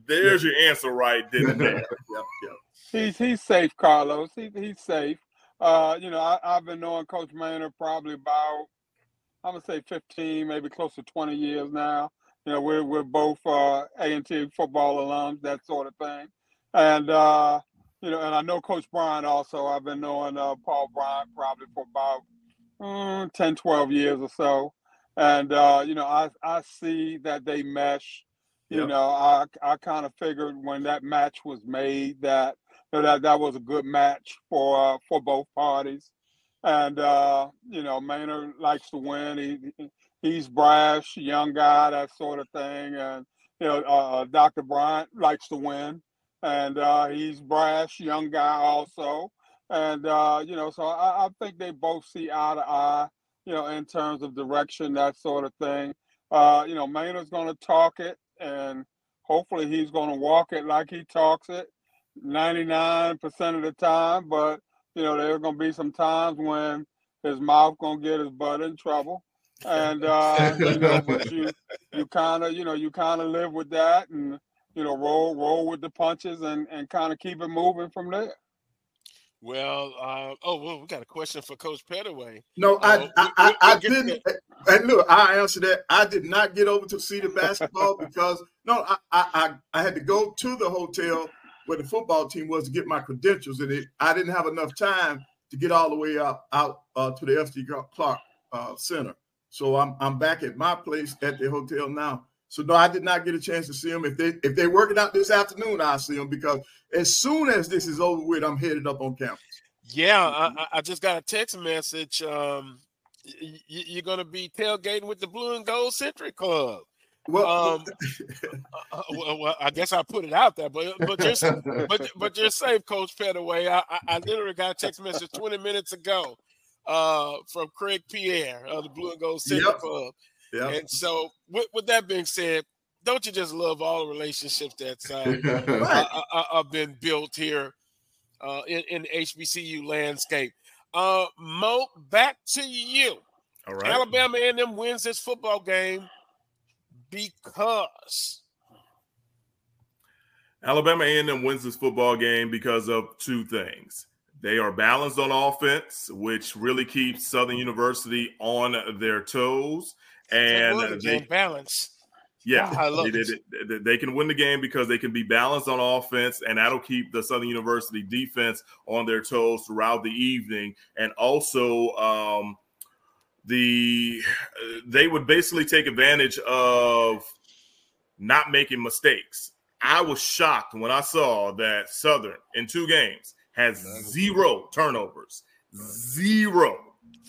there's your answer right then and there. Yep, yep. He's he's safe, Carlos. He, he's safe. Uh, you know, I, I've been knowing Coach Maynard probably about I'm gonna say 15, maybe close to 20 years now. You know, we're we're both uh, A&T football alums, that sort of thing. And uh, you know, and I know Coach Bryant also. I've been knowing uh, Paul Bryant probably for about mm, 10, 12 years or so. And uh, you know, I I see that they mesh. You Yep. know, I I kind of figured when that match was made that know, that that was a good match for uh, for both parties. And uh, you know, Maynard likes to win. He he's brash, young guy, that sort of thing. And you know, uh, Dr. Bryant likes to win, and uh, he's brash, young guy also. And uh, you know, so I, I think they both see eye to eye. You know, in terms of direction, that sort of thing. Uh, you know, Maynard's going to talk it, and hopefully he's going to walk it like he talks it, ninety nine percent of the time. But you know, there are going to be some times when his mouth going to get his butt in trouble. And, uh, you know, but you, you kind of, you know, you kind of live with that and, you know, roll, roll with the punches and, and kind of keep it moving from there. well, uh, oh, well, we got a question for Coach Pettaway. No, I Oh, I, we- I, I we'll get to didn't. And look, I answer that. I did not get over to see the basketball because no, I, I I I had to go to the hotel where the football team was to get my credentials, and it I didn't have enough time to get all the way up out uh, to the FD Clark uh, Center. So I'm I'm back at my place at the hotel now. So no, I did not get a chance to see them. If they if they work it out this afternoon, I'll see them because as soon as this is over with, I'm headed up on campus. Yeah, I, I- just got a text message. Um, y- y- you're going to be tailgating with the Blue and Gold Century Club. Well, Um, uh, well, well, I guess I put it out there, but but just but but you're safe, Coach Pettaway. I, I I literally got a text message 20 minutes ago uh, from Craig Pierre of the Blue and Gold Century Yep. Club. yeah. And so, with, with that being said, don't you just love all the relationships that's uh, Right. uh, uh, uh, been built here uh, in, in the HBCU landscape? Uh, Mo, back to you. All right. Alabama A&M wins this football game because Alabama A&M wins this football game because of two things. They are balanced on offense, which really keeps Southern University on their toes, and they balance. Yeah, I love they, they, they, can win the game because they can be balanced on offense, and that'll keep the Southern University defense on their toes throughout the evening. And also, um, the they would basically take advantage of not making mistakes. I was shocked when I saw that Southern in two games has zero turnovers. Zero.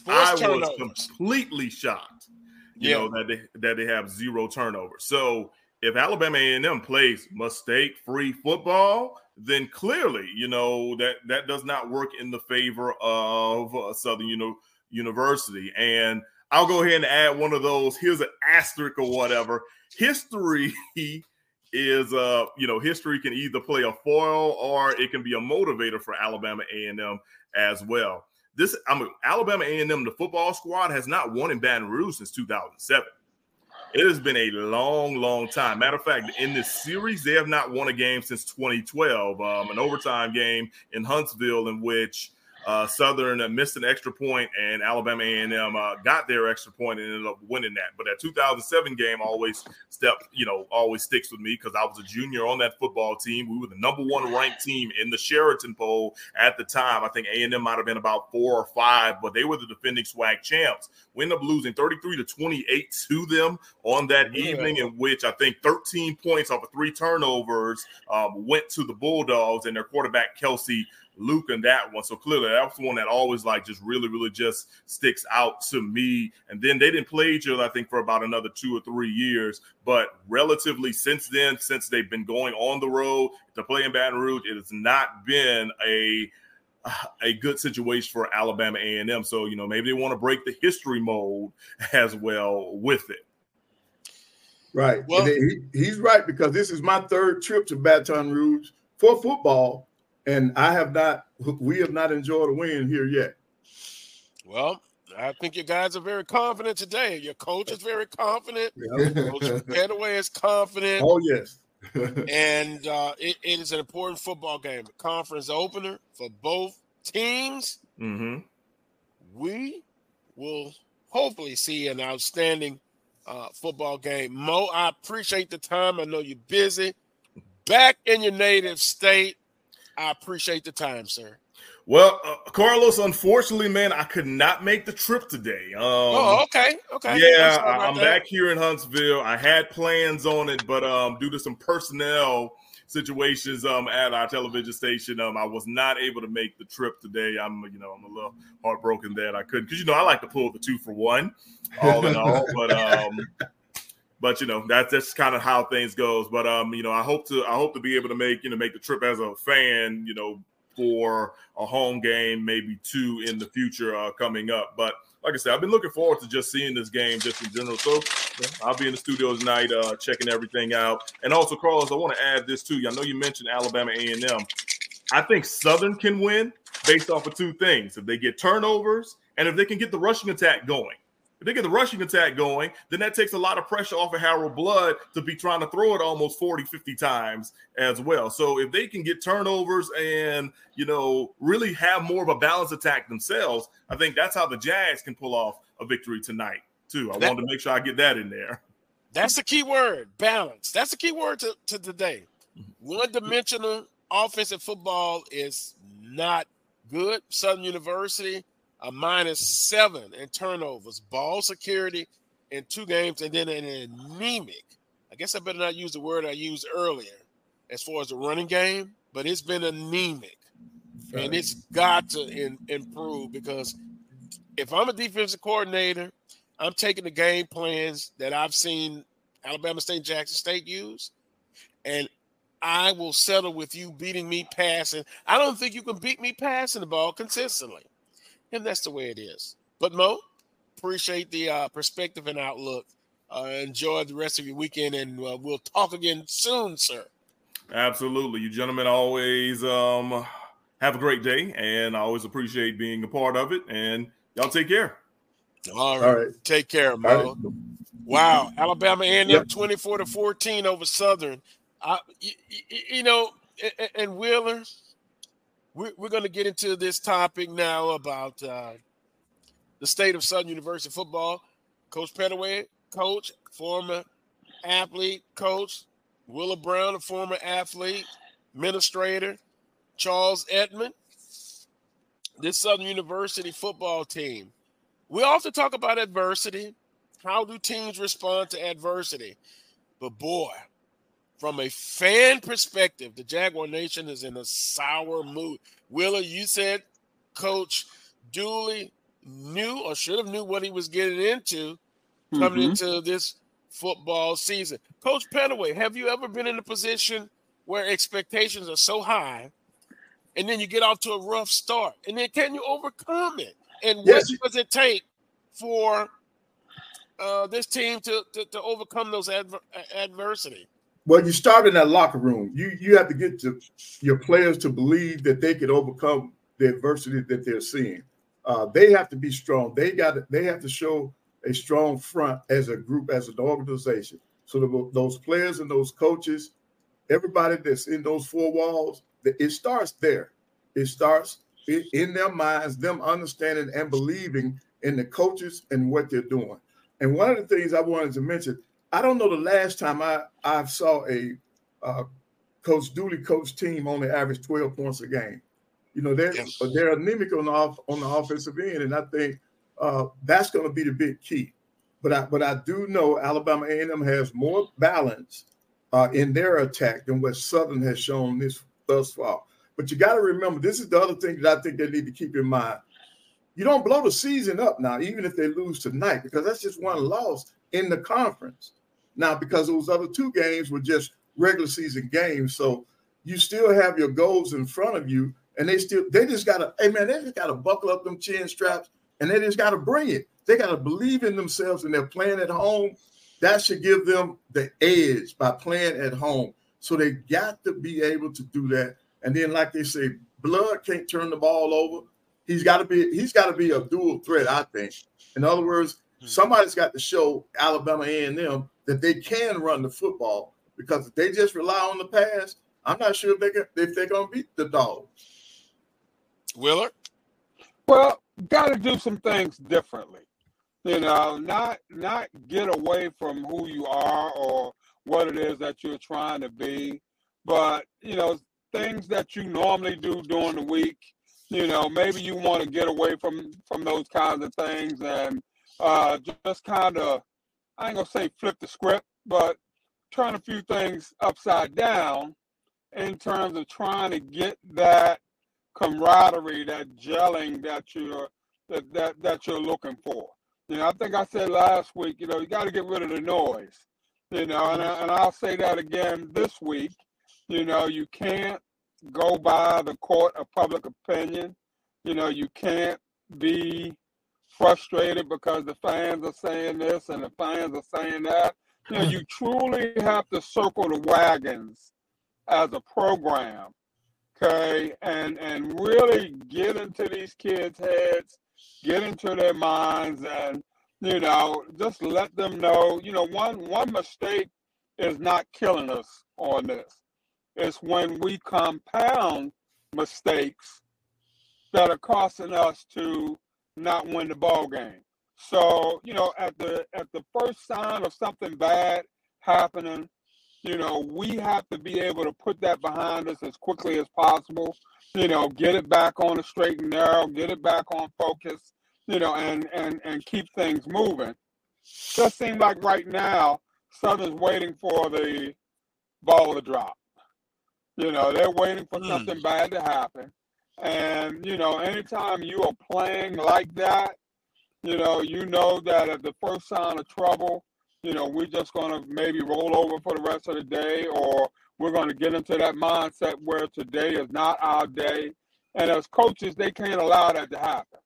I was completely shocked. You yeah. know that they that they have zero turnovers. So if Alabama A&M plays mistake-free football, then clearly, you know that that does not work in the favor of uh, Southern you know, University. And I'll go ahead and add one of those. Here's an asterisk or whatever. History is uh you know history can either play a foil or it can be a motivator for Alabama A&M as well. This I mean Alabama A&M the football squad has not won in Baton Rouge since 2007. It has been a long, long time. Matter of fact, in this series, they have not won a game since 2012, um, an overtime game in Huntsville, in which uh, Southern uh, missed an extra point, and Alabama A&M uh, got their extra point and ended up winning that. But that 2007 game always step, you know, always sticks with me because I was a junior on that football team. We were the number one ranked team in the Sheridan poll at the time. I think A&M might have been about four or five, but they were the defending SWAC champs. We ended up losing 33 to 28 to them on that yeah. evening, in which I think 13 points off of three turnovers um, went to the Bulldogs and their quarterback Kelsey Luke and that one. So clearly that's one that always like just really, really just sticks out to me. And then they didn't play each other, I think, for about another two or three years. But relatively since then, since they've been going on the road to play in Baton Rouge, it has not been a a good situation for Alabama A&M. So, you know, maybe they want to break the history mold as well with it. Right. Well, he, he's right because this is my third trip to Baton Rouge for football and I have not. We have not enjoyed a win here yet. Well, I think you guys are very confident today. Your coach is very confident. Yeah. Coach Pettaway is confident. Oh yes. and uh, it, it is an important football game, a conference opener for both teams. Mm-hmm. We will hopefully see an outstanding uh, football game. Mo, I appreciate the time. I know you're busy. Back in your native state, I appreciate the time, sir. Well, uh, Carlos, unfortunately, man, I could not make the trip today. Um, oh, okay, okay. Yeah, I, am back here in Huntsville. I had plans on it, but um, due to some personnel situations um, at our television station, um, I was not able to make the trip today. I'm, you know, I'm a little heartbroken that I couldn't, because you know I like to pull the two for one, all in all. But um, but you know that's that's kind of how things goes. But um, you know, I hope to I hope to be able to make you know make the trip as a fan, you know, for a home game, maybe two in the future uh, coming up. But like I said, I've been looking forward to just seeing this game just in general. So I'll be in the studio tonight, uh, checking everything out. And also, Carlos, I want to add this too. I know you mentioned Alabama A and M. I think Southern can win based off of two things: if they get turnovers and if they can get the rushing attack going. If they get the rushing attack going, then that takes a lot of pressure off of Harold Blood to be trying to throw it almost 40, 50 times as well. So if they can get turnovers and, you know, really have more of a balanced attack themselves, I think that's how the Jags can pull off a victory tonight, too. I that, wanted to make sure I get that in there. That's the key word, balance. That's the key word to, to today. One dimensional offensive football is not good. Southern University a minus seven in turnovers, ball security in two games, and then an anemic. I guess I better not use the word I used earlier as far as the running game, but it's been anemic. And it's got to in, improve because if I'm a defensive coordinator, I'm taking the game plans that I've seen Alabama State, Jackson State use, and I will settle with you beating me passing. I don't think you can beat me passing the ball consistently and that's the way it is. But Mo, appreciate the uh, perspective and outlook. Uh, enjoy the rest of your weekend, and uh, we'll talk again soon, sir. Absolutely, you gentlemen always um, have a great day, and I always appreciate being a part of it. And y'all take care. All right. All right. Take care, Mo. Right. Wow. Alabama A&M yep. 24 to 14 over Southern. I, you, you know, and Wheeler, we're, we're going to get into this topic now about uh, the state of Southern University football. Coach Pettaway, coach, former athlete, coach. Wheeler Brown, a former athlete, administrator. Charles Edmond, this Southern University football team. We often talk about adversity. How do teams respond to adversity? But boy, from a fan perspective, the Jaguar Nation is in a sour mood. Wheeler, you said Coach Dooley knew or should have knew what he was getting into coming mm-hmm. into this football season. Coach Pettaway, have you ever been in a position where expectations are so high and then you get off to a rough start? And then can you overcome it? And yes. what does it take for uh, this team to, to, to overcome those adver- adversity? Well, you start in that locker room. You you have to get to your players to believe that they can overcome the adversity that they're seeing. Uh, they have to be strong. They got to, they have to show a strong front as a group, as an organization. So the, those players and those coaches, everybody that's in those four walls, it starts there. It starts in their minds, them understanding and believing in the coaches and what they're doing. And one of the things I wanted to mention, I don't know the last time I I saw a uh, Coach Dooley coach team only average 12 points a game. You know, they're yes. they're anemic on the off, on the offensive end, and I think uh, that's going to be the big key. But I but I do know Alabama A&M has more balance uh, in their attack than what Southern has shown this thus far. But you got to remember, this is the other thing that I think they need to keep in mind. You don't blow the season up now, even if they lose tonight, because that's just one loss in the conference. Now, because those other two games were just regular season games, so you still have your goals in front of you, and they still they just gotta, hey man, they just gotta buckle up them chin straps and they just gotta bring it. They gotta believe in themselves and they're playing at home. That should give them the edge by playing at home. So they got to be able to do that. And then, like they say, blood can't turn the ball over. He's got to be he's got to be a dual threat, I think. In other words, hmm. somebody's got to show Alabama A&M that they can run the football because if they just rely on the pass, I'm not sure if they can, if they're going to beat the dogs. Wheeler? Well, got to do some things differently. You know, not not get away from who you are or what it is that you're trying to be, but you know, things that you normally do during the week. You know, maybe you want to get away from from those kinds of things and uh, just kind of, I ain't gonna say flip the script, but turn a few things upside down in terms of trying to get that camaraderie, that gelling that you're that that, that you're looking for. You know, I think I said last week, you know, you got to get rid of the noise. You know, and, I, and I'll say that again this week. You know, you can't go by the court of public opinion. You know, you can't be frustrated because the fans are saying this and the fans are saying that. You know, you truly have to circle the wagons as a program, okay, and and really get into these kids' heads, get into their minds, and you know, just let them know. You know, one one mistake is not killing us on this. It's when we compound mistakes that are costing us to not win the ball game. So, you know, at the at the first sign of something bad happening, you know, we have to be able to put that behind us as quickly as possible. You know, get it back on the straight and narrow, get it back on focus, you know, and and and keep things moving. Just seems like right now, Southern's waiting for the ball to drop. You know, they're waiting for mm. something bad to happen. And, you know, anytime you are playing like that, you know, you know that at the first sign of trouble, you know, we're just going to maybe roll over for the rest of the day, or we're going to get into that mindset where today is not our day. And as coaches, they can't allow that to happen.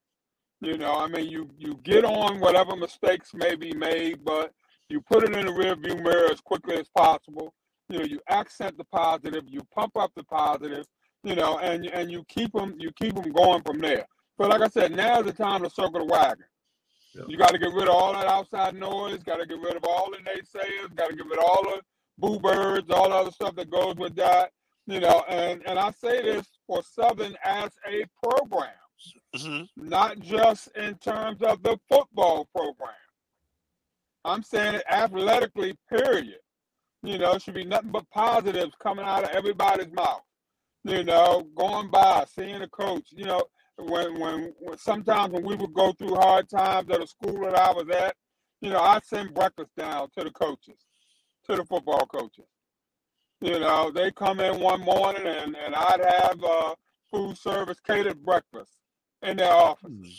You know, I mean, you you get on whatever mistakes may be made, but you put it in the rearview mirror as quickly as possible. You know, you accent the positive, you pump up the positive, you know, and and you keep them you keep them going from there. But like I said, now's the time to circle the wagon. Yeah. You got to get rid of all that outside noise. Got to get rid of all the naysayers. Got to get rid of all the boo birds, all the other stuff that goes with that. You know, and and I say this for Southern as a program, mm-hmm. not just in terms of the football program. I'm saying it athletically, period. You know, should be nothing but positives coming out of everybody's mouth. You know, going by, seeing a coach. You know, when, when when sometimes when we would go through hard times at a school that I was at, you know, I'd send breakfast down to the coaches, to the football coaches. You know, they come in one morning and, and I'd have uh, food service catered breakfast in their office. Mm.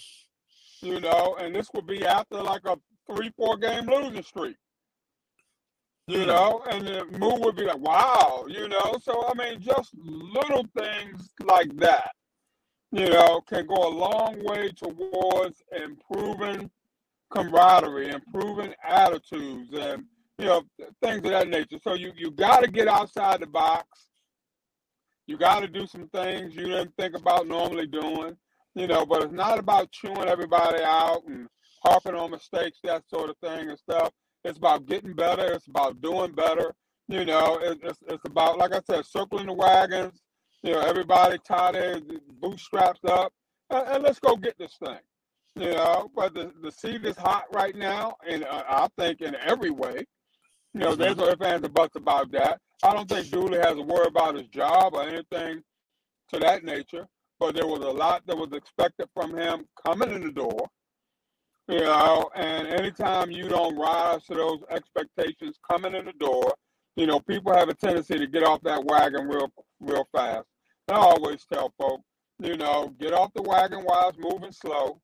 You know, and this would be after like a three, four game losing streak. You know, and the move would be like, wow, you know. So I mean, just little things like that, you know, can go a long way towards improving camaraderie, improving attitudes, and you know, things of that nature. So you you got to get outside the box. You got to do some things you didn't think about normally doing, you know. But it's not about chewing everybody out and harping on mistakes, that sort of thing and stuff. It's about getting better. It's about doing better. You know, it, it's, it's about, like I said, circling the wagons. You know, everybody tie their bootstraps up, and, and, let's go get this thing. You know, but the, the seat is hot right now, and uh, I think in every way. You know, there's no fans and buts about that. I don't think Dooley has to worry about his job or anything to that nature. But there was a lot that was expected from him coming in the door. You know, and anytime you don't rise to those expectations coming in the door, you know, people have a tendency to get off that wagon real, real fast. And I always tell folks, you know, get off the wagon while it's moving slow.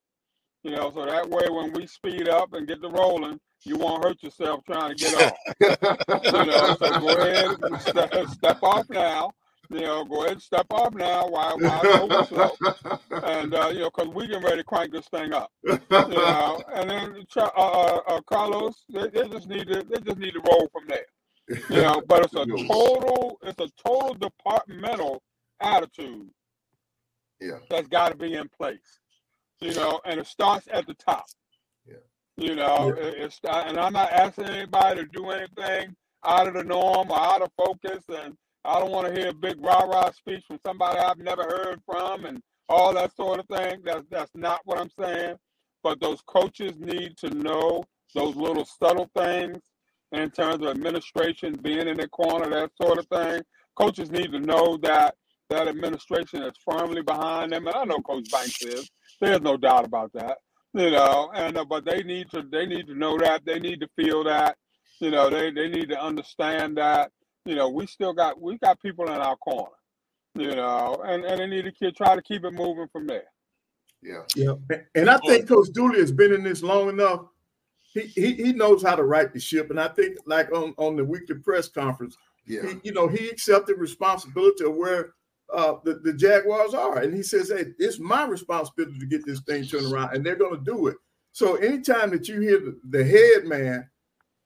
You know, so that way when we speed up and get the rolling, you won't hurt yourself trying to get off. you know, so go ahead step, step off now you know, go ahead and step off now while, while it's over slow. And, uh, you know, because we getting ready to crank this thing up. You know, and then uh, uh, uh, Carlos, they, they, just need to they just need to roll from there. You know, but it's a total it's a total departmental attitude. Yeah. That's got to be in place. You know, and it starts at the top. Yeah. You know, yeah. it's and I'm not asking anybody to do anything out of the norm or out of focus and I don't want to hear a big rah rah speech from somebody I've never heard from and all that sort of thing. That's that's not what I'm saying. But those coaches need to know those little subtle things in terms of administration being in the corner, that sort of thing. Coaches need to know that that administration is firmly behind them, and I know Coach Banks is. There's no doubt about that. You know, and uh, but they need to they need to know that they need to feel that. You know, they they need to understand that you know, we still got we got people in our corner, you know, and and they need to try to keep it moving from there. Yeah, yeah, and I think Coach Dooley has been in this long enough. He, he he knows how to right the ship, and I think like on on the weekly press conference, yeah, he, you know, he accepted responsibility of where uh, the, the Jaguars are. And he says, Hey, it's my responsibility to get this thing turned around, and they're going to do it. So anytime that you hear the, the head man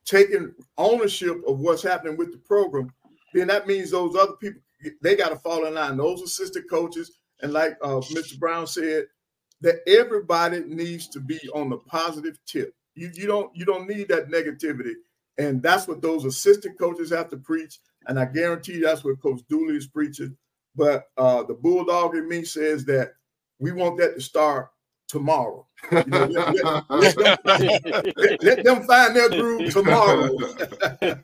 taking ownership of what's happening with the program, then that means those other people they got to fall in line. Those assistant coaches, and like uh, Mr. Brown said, that everybody needs to be on the positive tip. You you don't you don't need that negativity, and that's what those assistant coaches have to preach. And I guarantee that's what Coach Dooley is preaching. But uh, the bulldog in me says that we want that to start tomorrow. You know, let, let, let, them, let, them, find their groove tomorrow.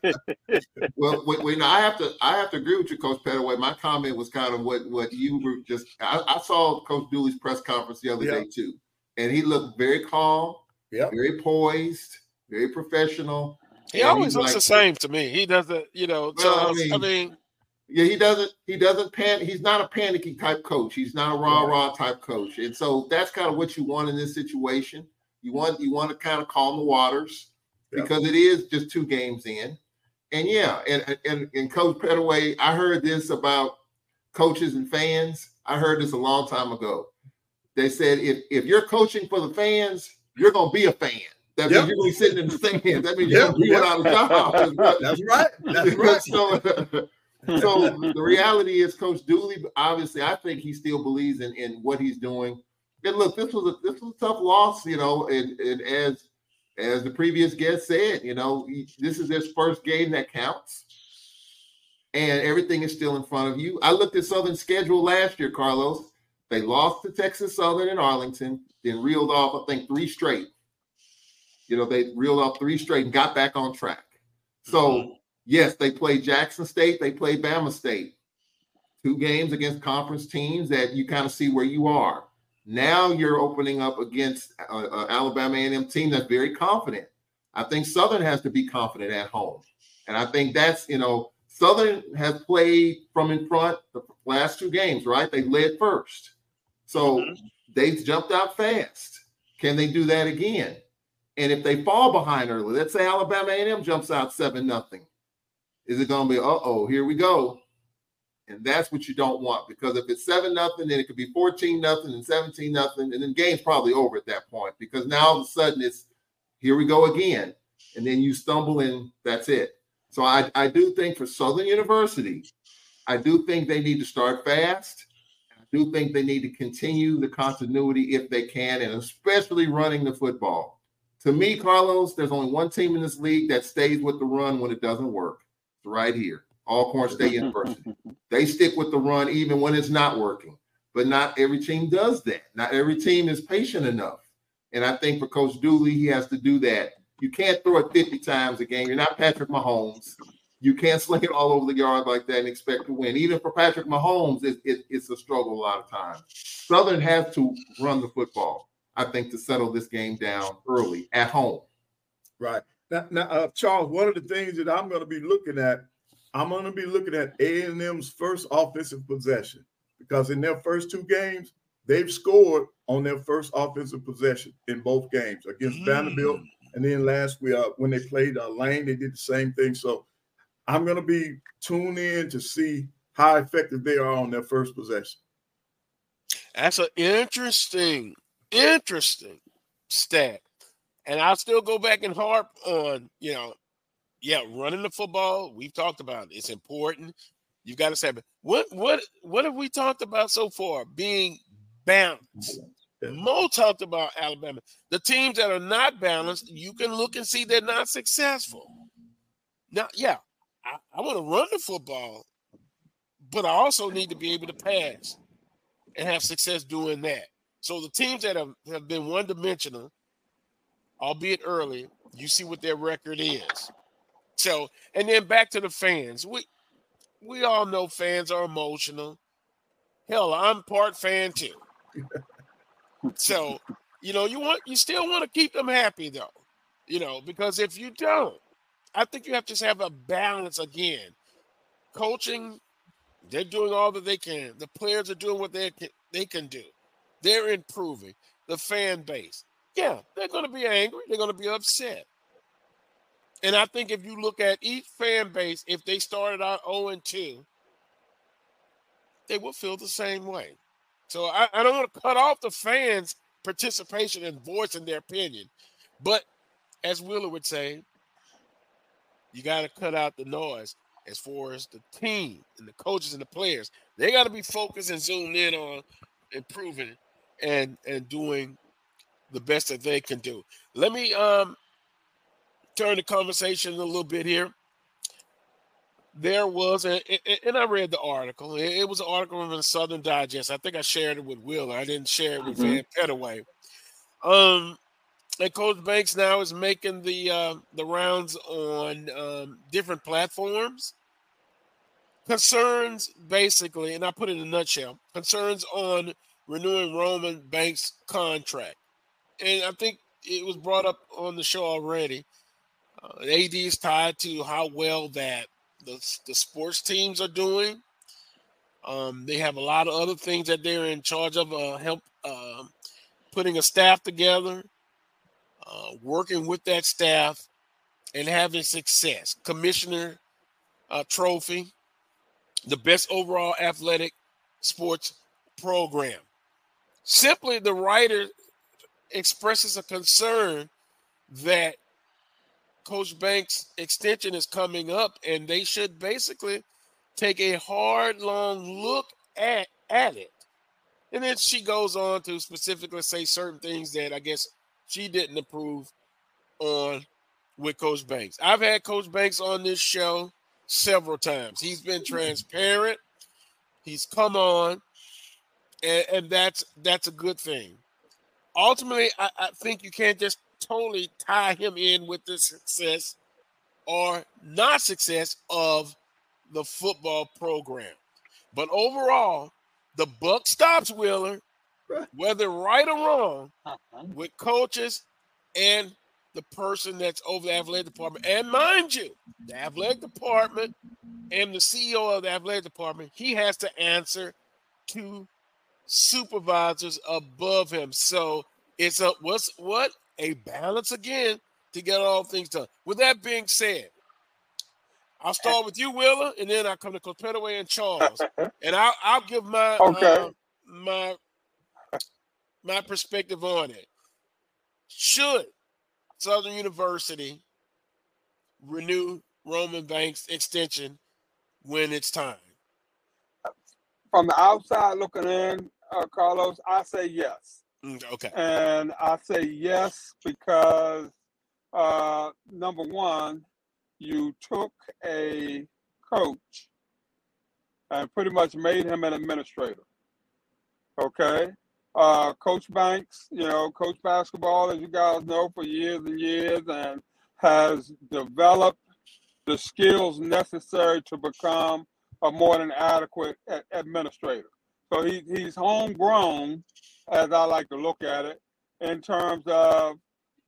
well, wait, wait, I have to I have to agree with you, Coach Pettaway. My comment was kind of what what you were just. I, I saw Coach Dooley's press conference the other day too, and he looked very calm, yep. very poised, very professional. He always looks like, the same to me. He doesn't, you know. Well, I mean, I mean yeah, he doesn't. He doesn't pan. He's not a panicky type coach. He's not a rah rah type coach, and so that's kind of what you want in this situation. You want you want to kind of calm the waters because it is just two games in, and yeah, and and and Coach Pettaway, I heard this about coaches and fans. I heard this a long time ago. They said if if you're coaching for the fans, you're gonna be a fan. That yep. means you're gonna be sitting in the stands. That means you're gonna be yep. without a job. That's right. That's right. so, so the reality is, Coach Dooley, obviously, I think he still believes in, in what he's doing. And look, this was a this was a tough loss, you know, and, and as as the previous guest said, you know, this is his first game that counts. And everything is still in front of you. I looked at Southern schedule last year, Carlos. They lost to Texas Southern in Arlington, then reeled off, I think, three straight. You know, they reeled off three straight and got back on track. So, mm-hmm. Yes, they play Jackson State, they play Bama State. Two games against conference teams that you kind of see where you are. Now you're opening up against uh, uh, Alabama A&M team that's very confident. I think Southern has to be confident at home, and I think that's you know Southern has played from in front the last two games, right? They led first, so mm-hmm. they've jumped out fast. Can they do that again? And if they fall behind early, let's say Alabama A&M jumps out seven nothing, is it going to be uh oh here we go? And that's what you don't want because if it's seven nothing, then it could be 14 nothing and 17 nothing, and then game's probably over at that point because now all of a sudden it's here we go again. And then you stumble and that's it. So I, I do think for Southern University, I do think they need to start fast. I do think they need to continue the continuity if they can, and especially running the football. To me, Carlos, there's only one team in this league that stays with the run when it doesn't work. It's right here. Alcorn State University. They stick with the run even when it's not working. But not every team does that. Not every team is patient enough. And I think for Coach Dooley, he has to do that. You can't throw it 50 times a game. You're not Patrick Mahomes. You can't sling it all over the yard like that and expect to win. Even for Patrick Mahomes, it, it, it's a struggle a lot of times. Southern has to run the football, I think, to settle this game down early at home. Right. Now, now uh, Charles, one of the things that I'm going to be looking at I'm going to be looking at A&M's first offensive possession because in their first two games, they've scored on their first offensive possession in both games against mm. Vanderbilt. And then last week, uh, when they played uh, Lane, they did the same thing. So I'm going to be tuned in to see how effective they are on their first possession. That's an interesting, interesting stat. And I'll still go back and harp on, you know, yeah, running the football, we've talked about it. It's important. You've got to say, what what what have we talked about so far? Being balanced. Mo talked about Alabama. The teams that are not balanced, you can look and see they're not successful. Now, yeah, I, I want to run the football, but I also need to be able to pass and have success doing that. So the teams that have, have been one dimensional, albeit early, you see what their record is. So, and then back to the fans. We we all know fans are emotional. Hell, I'm part fan too. so, you know, you want you still want to keep them happy though. You know, because if you don't, I think you have to have a balance again. Coaching, they're doing all that they can. The players are doing what they can, they can do. They're improving. The fan base, yeah, they're going to be angry. They're going to be upset. And I think if you look at each fan base, if they started out 0 2, they will feel the same way. So I, I don't want to cut off the fans' participation and voicing their opinion. But as Wheeler would say, you got to cut out the noise as far as the team and the coaches and the players. They got to be focused and zoomed in on improving and and doing the best that they can do. Let me um turn the conversation a little bit here. There was, a, and I read the article. It was an article in the Southern Digest. I think I shared it with Will. I didn't share it with mm-hmm. Vann Pettaway. Um, and Coach Banks now is making the uh, the rounds on um, different platforms. Concerns, basically, and I put it in a nutshell. Concerns on renewing Roman Banks' contract, and I think it was brought up on the show already. Uh, AD is tied to how well that the, the sports teams are doing. Um, they have a lot of other things that they're in charge of, uh, help uh, putting a staff together, uh, working with that staff, and having success. Commissioner uh, trophy, the best overall athletic sports program. Simply, the writer expresses a concern that Coach Banks' extension is coming up, and they should basically take a hard, long look at, at it And then she goes on to specifically say certain things that I guess she didn't approve on with Coach Banks. I've had Coach Banks on this show several times. He's been transparent. He's come on, and, and that's that's a good thing. Ultimately, I, I think you can't just totally tie him in with the success or not success of the football program. But overall, the buck stops Wheeler, whether right or wrong, uh-huh. with coaches and the person that's over the athletic department. And mind you, the athletic department and the CEO of the athletic department, he has to answer to supervisors above him. So it's a what's what a balance again to get all things done. With that being said, I'll start with you, Wheeler, and then I come to Coach and Charles, and I'll I'll give my Okay. uh, my my perspective on it. Should Southern University renew Roman Banks extension when it's time? From the outside looking in, uh, Carlos, I say yes. Mm, Okay. And I say yes because uh, number one, you took a coach and pretty much made him an administrator. Okay. Uh, coach Banks, you know, coach basketball, as you guys know, for years and years, and has developed the skills necessary to become a more than adequate administrator. So he, he's homegrown, as I like to look at it, in terms of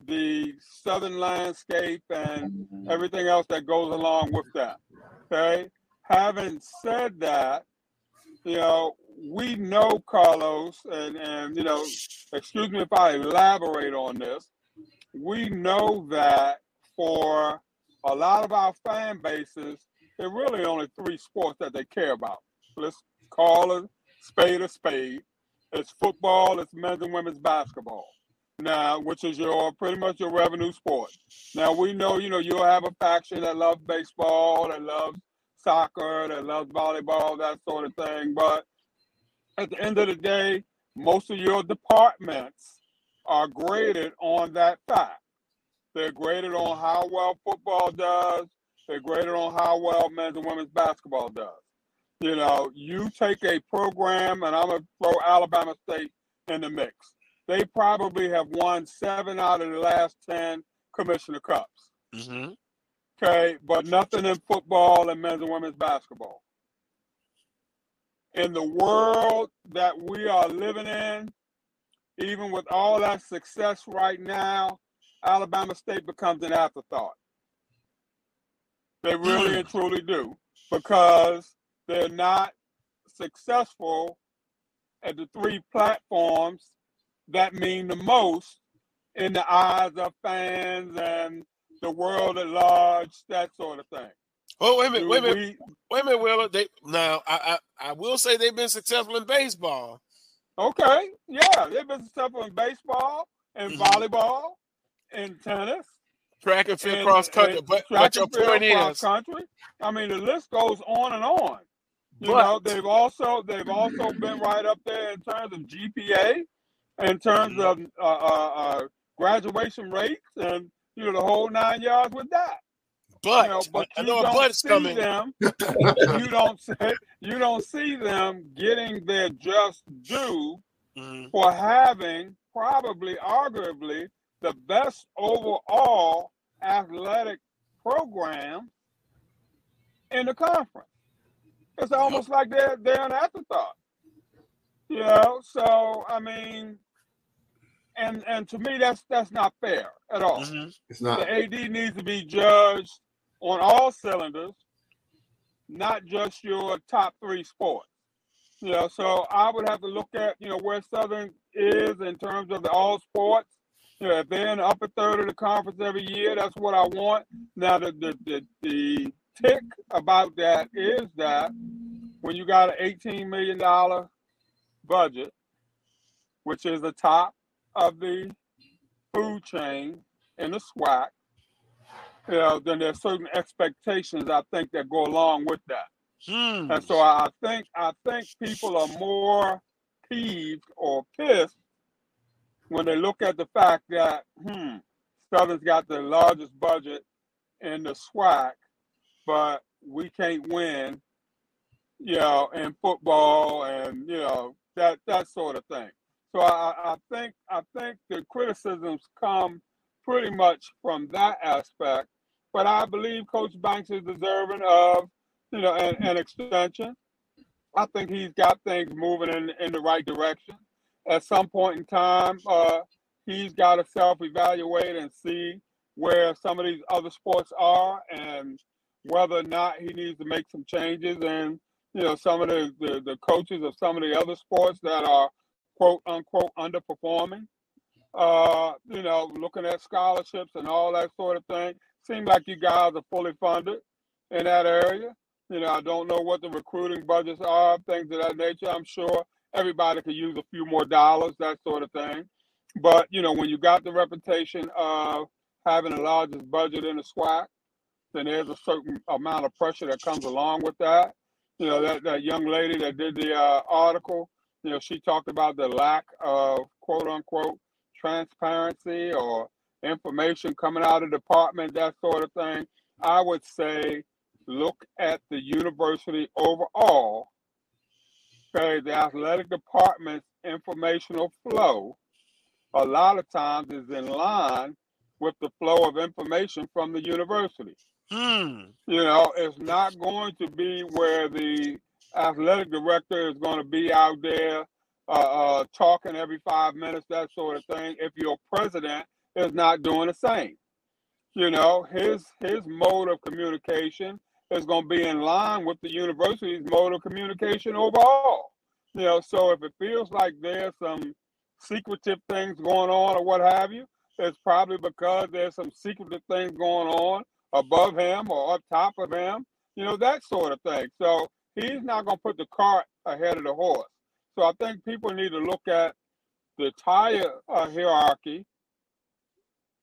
the southern landscape and mm-hmm. everything else that goes along with that. Okay. Having said that, you know, we know Carlos, and and you know, excuse me if I elaborate on this. We know that for a lot of our fan bases, there really only three sports that they care about. Let's call it spade a spade. It's football, it's men's and women's basketball. Now, which is your pretty much your revenue sport. Now we know, you know, you'll have a faction that loves baseball, that loves soccer, that loves volleyball, that sort of thing. But at the end of the day, most of your departments are graded on that fact. They're graded on how well football does. They're graded on how well men's and women's basketball does. You know, you take a program, and I'm gonna throw Alabama State in the mix. They probably have won seven out of the last ten commissioner cups. Mm-hmm. Okay, but nothing in football and men's and women's basketball. In the world that we are living in, even with all that success right now, Alabama State becomes an afterthought. They really and truly do because they're not successful at the three platforms that mean the most in the eyes of fans and the world at large, that sort of thing. Oh, wait a minute, wait a minute, We- wait a minute, Wheeler. They now I, I I will say they've been successful in baseball. Okay, yeah, they've been successful in baseball and Mhm. volleyball and tennis. Track and field, and- cross country. But track but your and field, point cross is, country. I mean, the list goes on and on. You But- know, they've also they've also been right up there in terms of GPA, in terms of uh, uh, uh, graduation rates, and you know the whole nine yards with that. but you know, but I you know a don't but's see coming. them. you don't see, you don't see them getting their just due Mhm. for having probably, arguably, the best overall athletic program in the conference. It's almost like they're they're an afterthought. You know, so I mean, and and to me that's that's not fair at all. Mm-hmm. It's not. The AD needs to be judged on all cylinders, not just your top three sports. You know, so I would have to look at, you know, where Southern is in terms of the all sports. Know, if they're in the upper third of the conference every year, that's what I want. Now the the the, the tick about that is that when you got an eighteen million dollar budget, which is the top of the food chain in the SWAC, you know, then there's certain expectations I think that go along with that. Hmm. And so I think I think people are more peeved or pissed when they look at the fact that hmm, Southern's got the largest budget in the SWAC, but we can't win, you know, in football and you know that that sort of thing. So I, I think I think the criticisms come pretty much from that aspect. But I believe Coach Banks is deserving of you know an, an extension. I think he's got things moving in in the right direction. At some point in time, uh, he's got to self-evaluate and see where some of these other sports are and whether or not he needs to make some changes. And you know some of the, the, the coaches of some of the other sports that are quote unquote underperforming uh you know looking at scholarships and all that sort of thing seems like you guys are fully funded in that area. You know i don't know what the recruiting budgets are things of that nature. I'm sure everybody could use a few more dollars that sort of thing but you know when you got the reputation of having the largest budget in the SWAC, then there's a certain amount of pressure that comes along with that. You know, that, that young lady that did the uh, article, you know, she talked about the lack of quote unquote transparency or information coming out of the department, that sort of thing. I would say look at the university overall. Okay, the athletic department's informational flow a lot of times is in line with the flow of information from the university. Hmm. You know, it's not going to be where the athletic director is going to be out there uh, uh, talking every five minutes, that sort of thing. If your president is not doing the same, you know, his his mode of communication is going to be in line with the university's mode of communication overall. You know, so if it feels like there's some secretive things going on or what have you, it's probably because there's some secretive things going on above him or up top of him, you know, that sort of thing. So he's not going to put the cart ahead of the horse. So I think people need to look at the entire uh, hierarchy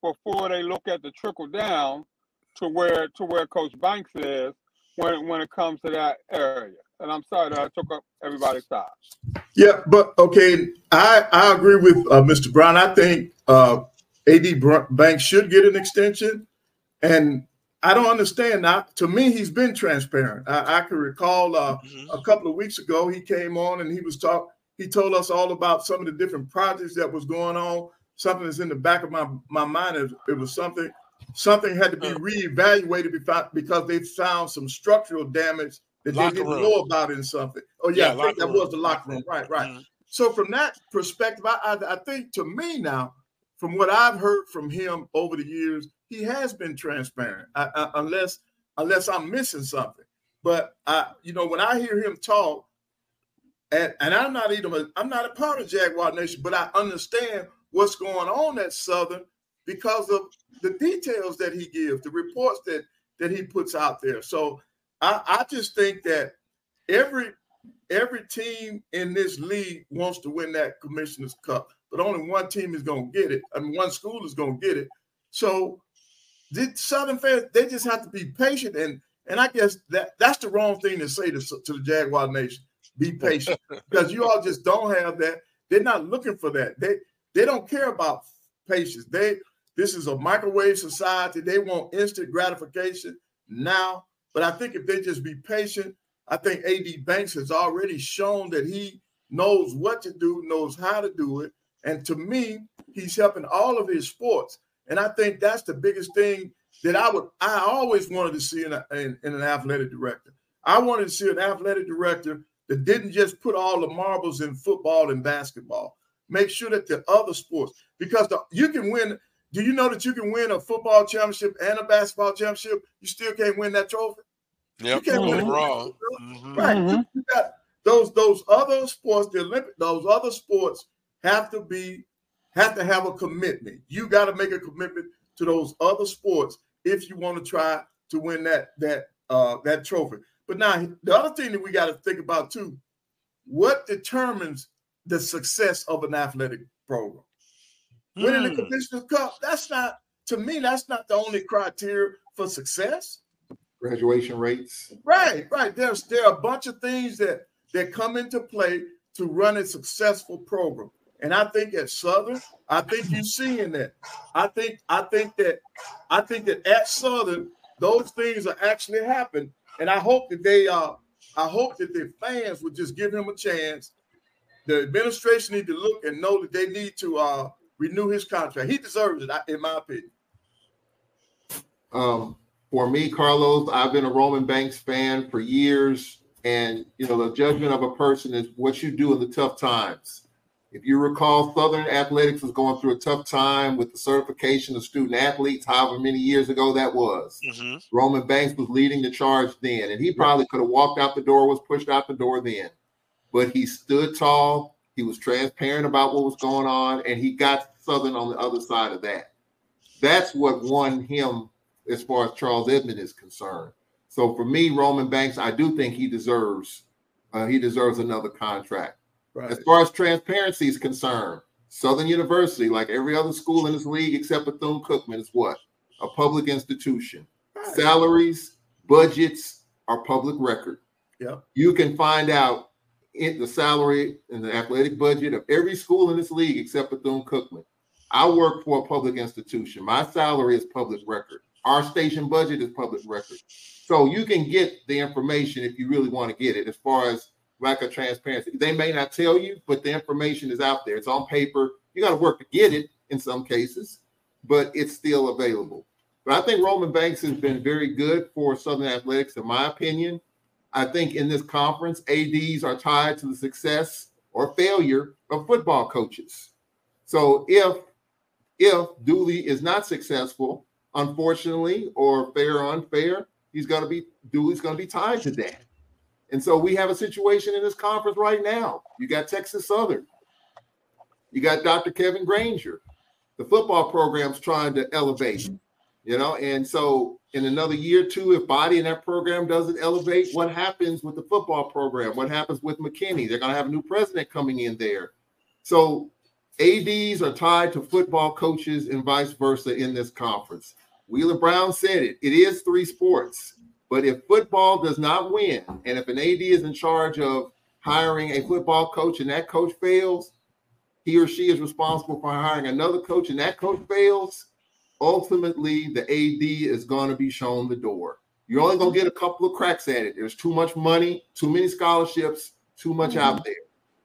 before they look at the trickle down to where to where Coach Banks is when when it comes to that area. And I'm sorry that I took up everybody's time. Yeah, but okay, I I agree with uh, Mr. Brown. I think uh, AD Banks should get an extension, and I don't understand. Now, to me, he's been transparent. I, I can recall uh, mm-hmm. a couple of weeks ago he came on and he was talk. He told us all about some of the different projects that was going on. Something that's in the back of my my mind. It, it was something something had to be reevaluated because they found some structural damage that locker they didn't room. know about in something. Oh yeah, yeah I think that room. was the locker room. Right, right. Mm-hmm. So from that perspective, I, I, I think to me now, from what I've heard from him over the years, he has been transparent. I, I, unless unless I'm missing something. But I, you know, when I hear him talk, and, and I'm not even a, I'm not a part of Jaguar Nation, but I understand what's going on at Southern because of the details that he gives, the reports that that he puts out there. So I, I just think that every every team in this league wants to win that commissioner's cup but only one team is going to get it, and one school is going to get it. So, the Southern fans they just have to be patient, and and I guess that that's the wrong thing to say to, to the Jaguar Nation. Be patient because you all just don't have that. They're not looking for that. They they don't care about patience. They this is a microwave society. They want instant gratification now. But I think if they just be patient, I think AD Banks has already shown that he knows what to do, knows how to do it, and to me, he's helping all of his sports. And I think that's the biggest thing that I would I always wanted to see in, a, in, in, an athletic director. I wanted to see an athletic director that didn't just put all the marbles in football and basketball. Make sure that the other sports, because the, you can win. Do you know that you can win a football championship and a basketball championship? You still can't win that trophy. Yep, you can't win wrong. Mm-hmm. Right. Mm-hmm. You got those those other sports, the Olympic, those other sports have to be have to have a commitment. You got to make a commitment to those other sports if you want to try to win that that uh, that trophy. But now the other thing that we got to think about too, what determines the success of an athletic program? Mm. Winning the hmm. Commissioner's Cup, that's not to me, that's not the only criteria for success. Graduation rates. Right, right. There's there are a bunch of things that that come into play to run a successful program. And I think at Southern, I think you're seeing that. I think I think that I think that at Southern, those things are actually happening. And I hope that they uh I hope that their fans would just give him a chance. The administration need to look and know that they need to uh renew his contract. He deserves it, in my opinion. Um, for me, Carlos, I've been a Roman Banks fan for years. And you know, the judgment of a person is what you do in the tough times. If you recall, Southern Athletics was going through a tough time with the certification of student athletes, however many years ago that was. Mm-hmm. Roman Banks was leading the charge then, and he probably could have walked out the door, was pushed out the door then. But he stood tall, he was transparent about what was going on, and he got Southern on the other side of that. That's what won him as far as Charles Edmond is concerned. So for me, Roman Banks, I do think he deserves uh, he deserves another contract. Right. As far as transparency is concerned, Southern University, like every other school in this league except Bethune Cookman, is what? A public institution. Right. Salaries, budgets are public record. Yeah. You can find out in the salary and the athletic budget of every school in this league except Bethune Cookman. I work for a public institution. My salary is public record. Our station budget is public record. So you can get the information if you really want to get it as far as lack of transparency. They may not tell you, but the information is out there. It's on paper. You got to work to get it in some cases, but it's still available. But I think Roman Banks has been very good for Southern Athletics, in my opinion. I think in this conference, ADs are tied to the success or failure of football coaches. So if if Dooley is not successful, unfortunately, or fair or unfair, he's going to be Dooley's going to be tied to that. And so we have a situation in this conference right now. You got Texas Southern. You got Dr. Kevin Granger. The football program's trying to elevate, you know, and so in another year or two, if body in that program doesn't elevate, what happens with the football program? What happens with McKinney? They're going to have a new president coming in there. So ADs are tied to football coaches and vice versa in this conference. Wheeler Brown said it. It is three sports. But if football does not win, and if an AD is in charge of hiring a football coach and that coach fails, he or she is responsible for hiring another coach and that coach fails, ultimately the AD is going to be shown the door. You're only going to get a couple of cracks at it. There's too much money, too many scholarships, too much out mm-hmm. there.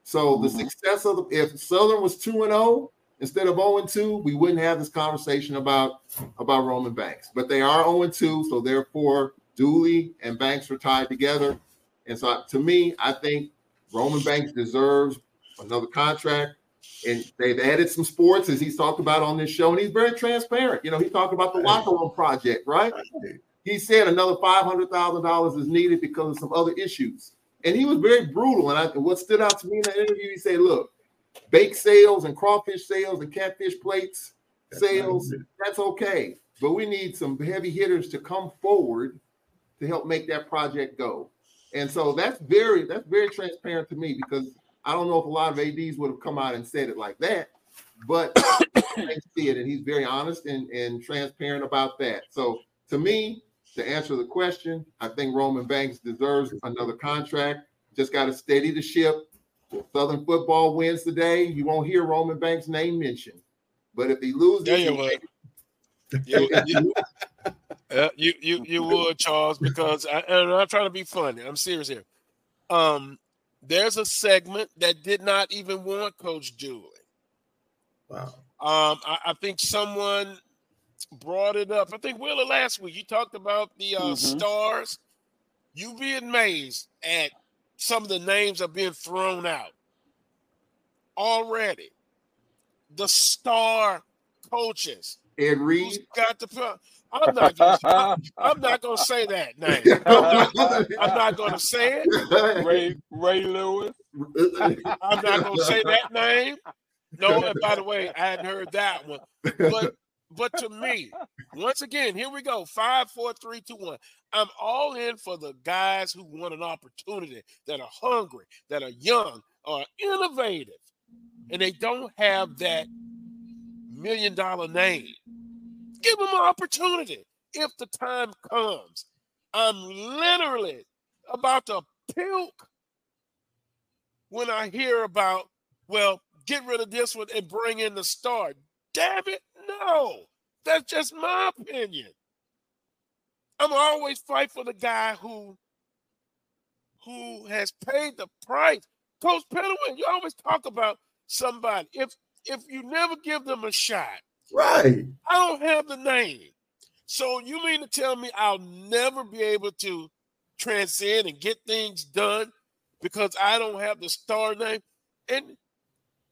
So the mm-hmm. success of the if Southern was 2 and 0 instead of 0 and 2, we wouldn't have this conversation about about Roman Banks. But they are 0 and 2, so therefore Dooley and Banks are tied together. And so to me, I think Roman Banks deserves another contract. And they've added some sports as he's talked about on this show, and he's very transparent. You know, he talked about the locker room project, right? He said another five hundred thousand dollars is needed because of some other issues, and he was very brutal. And I, what stood out to me in that interview, he said, "Look, bake sales and crawfish sales and catfish plates sales, that's okay, but we need some heavy hitters to come forward to help make that project go." And so that's very that's very transparent to me because I don't know if a lot of ads would have come out and said it like that, but I see it, and he's very honest and, and transparent about that. So to me, to answer the question, I think Roman Banks deserves another contract. Just got to steady the ship. If Southern football wins today, you won't hear Roman Banks' name mentioned. But if he loses, Yeah, you would. You, you, yeah, you, you, you would, Charles, because I, and I'm not trying to be funny. I'm serious here. Um, there's a segment that did not even want Coach Dooley. Wow. Um, I, I think someone brought it up. I think Wheeler last week. You talked about the uh, Mhm. stars. You'd be amazed at some of the names that are being thrown out already. The star coaches. Ed Who's Reed. got the? Pu- I'm not. Gonna, I'm, I'm not going to say that name. I'm not, I'm not going to say it. Ray Ray Lewis. I'm not going to say that name. No, and by the way, I hadn't heard that one. But but to me, once again, here we go. Five, four, three, two, one. I'm all in for the guys who want an opportunity, that are hungry, that are young, are innovative, and they don't have that million dollar name. Give them an opportunity if the time comes. I'm literally about to puke when I hear about, well, get rid of this one and bring in the star. Damn it, no. That's just my opinion. I'm always fight for the guy who who has paid the price. Coach Pettaway, you always talk about somebody. If if you never give them a shot, right? I don't have the name. So you mean to tell me I'll never be able to transcend and get things done because I don't have the star name? And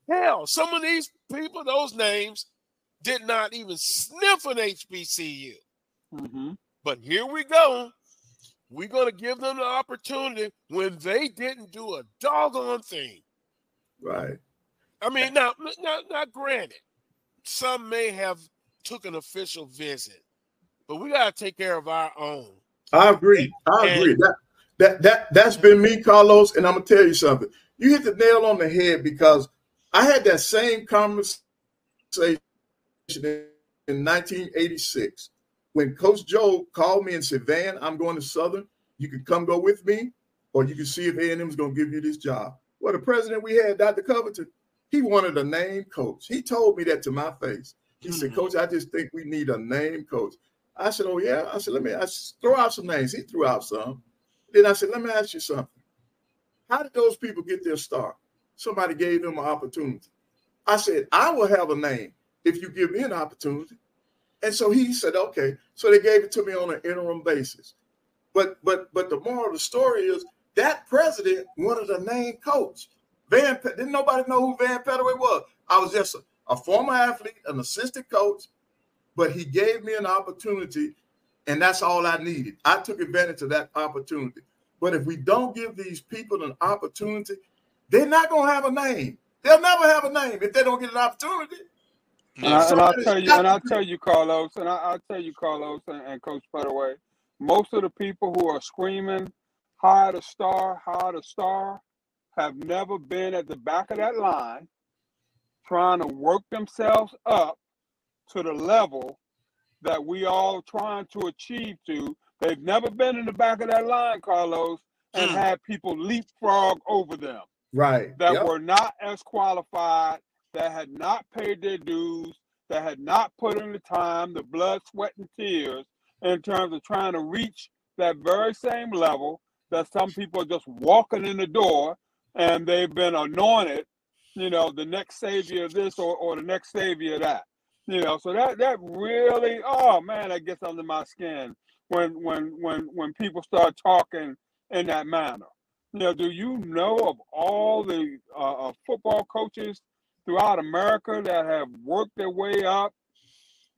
hell, some of these people, those names, did not even sniff an HBCU. Mm-hmm. But here we go. We're going to give them the opportunity when they didn't do a doggone thing. Right. I mean, now, now, now granted, some may have took an official visit, but we got to take care of our own. I agree. I And- agree. That that that that's been me, Carlos. And I'm gonna tell you something. You hit the nail on the head because I had that same conversation in 1986 when Coach Joe called me and said, "Vann, I'm going to Southern. You can come go with me, or you can see if A&M is going to give you this job." Well, the president we had, Dr. Covington, he wanted a name coach. He told me that to my face. He said, mm. "Coach, I just think we need a name coach." I said, "Oh yeah." I said, "Let me I said, throw out some names." He threw out some. Then I said, "Let me ask you something. How did those people get their start? Somebody gave them an opportunity." I said, "I will have a name if you give me an opportunity." And so he said, "Okay." So they gave it to me on an interim basis. But but but the moral of the story is that president wanted a name coach. Vann Pe- didn't nobody know who Vann Pettaway was. I was just a, a former athlete, an assistant coach, but he gave me an opportunity, and that's all I needed. I took advantage of that opportunity. But if we don't give these people an opportunity, they're not gonna have a name. They'll never have a name if they don't get an opportunity. And, I, and I'll tell you, and I'll tell you, Carlos, and I, I'll tell you, Carlos, and, and Coach Pettaway, most of the people who are screaming, hire the star, hire the star, have never been at the back of that line trying to work themselves up to the level that we all trying to achieve to. They've never been in the back of that line, Carlos, and hmm. had people leapfrog over them Right. that Yep. were not as qualified, that had not paid their dues, that had not put in the time, the blood, sweat, and tears in terms of trying to reach that very same level that some people are just walking in the door and they've been anointed, you know, the next savior of this or, or the next savior of that. You know, so that that really, oh man, that gets under my skin when when when when people start talking in that manner. You know, do you know of all the uh, uh, football coaches throughout America that have worked their way up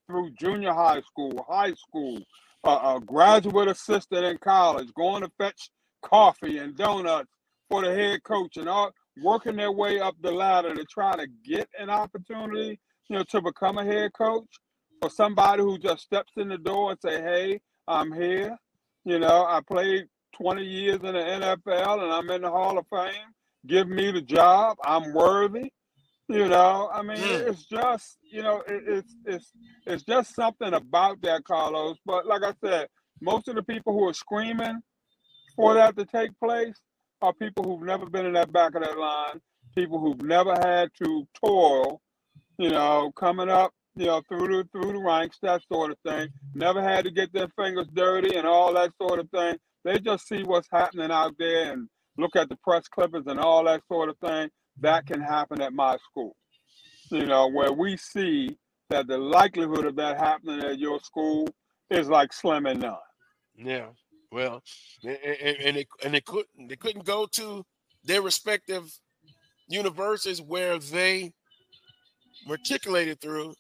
through junior high school, high school, uh, a graduate assistant in college, going to fetch coffee and donuts for the head coach, and all working their way up the ladder to try to get an opportunity, you know, to become a head coach, or somebody who just steps in the door and say, "Hey, I'm here." You know, I played 20 years in the NFL and I'm in the Hall of Fame. Give me the job. I'm worthy. You know, I mean, hmm. it's just, you know, it, it's it's it's just something about that, Carlos. But like I said, most of the people who are screaming for that to take place are people who've never been in that back of that line, people who've never had to toil, you know, coming up, you know, through the through the ranks, that sort of thing. Never had to get their fingers dirty and all that sort of thing. They just see what's happening out there and look at the press clippings and all that sort of thing. That can happen at my school. You know, where we see that the likelihood of that happening at your school is like slim and none. Yeah. Well, and, and, and they and they couldn't they couldn't go to their respective universities where they matriculated through.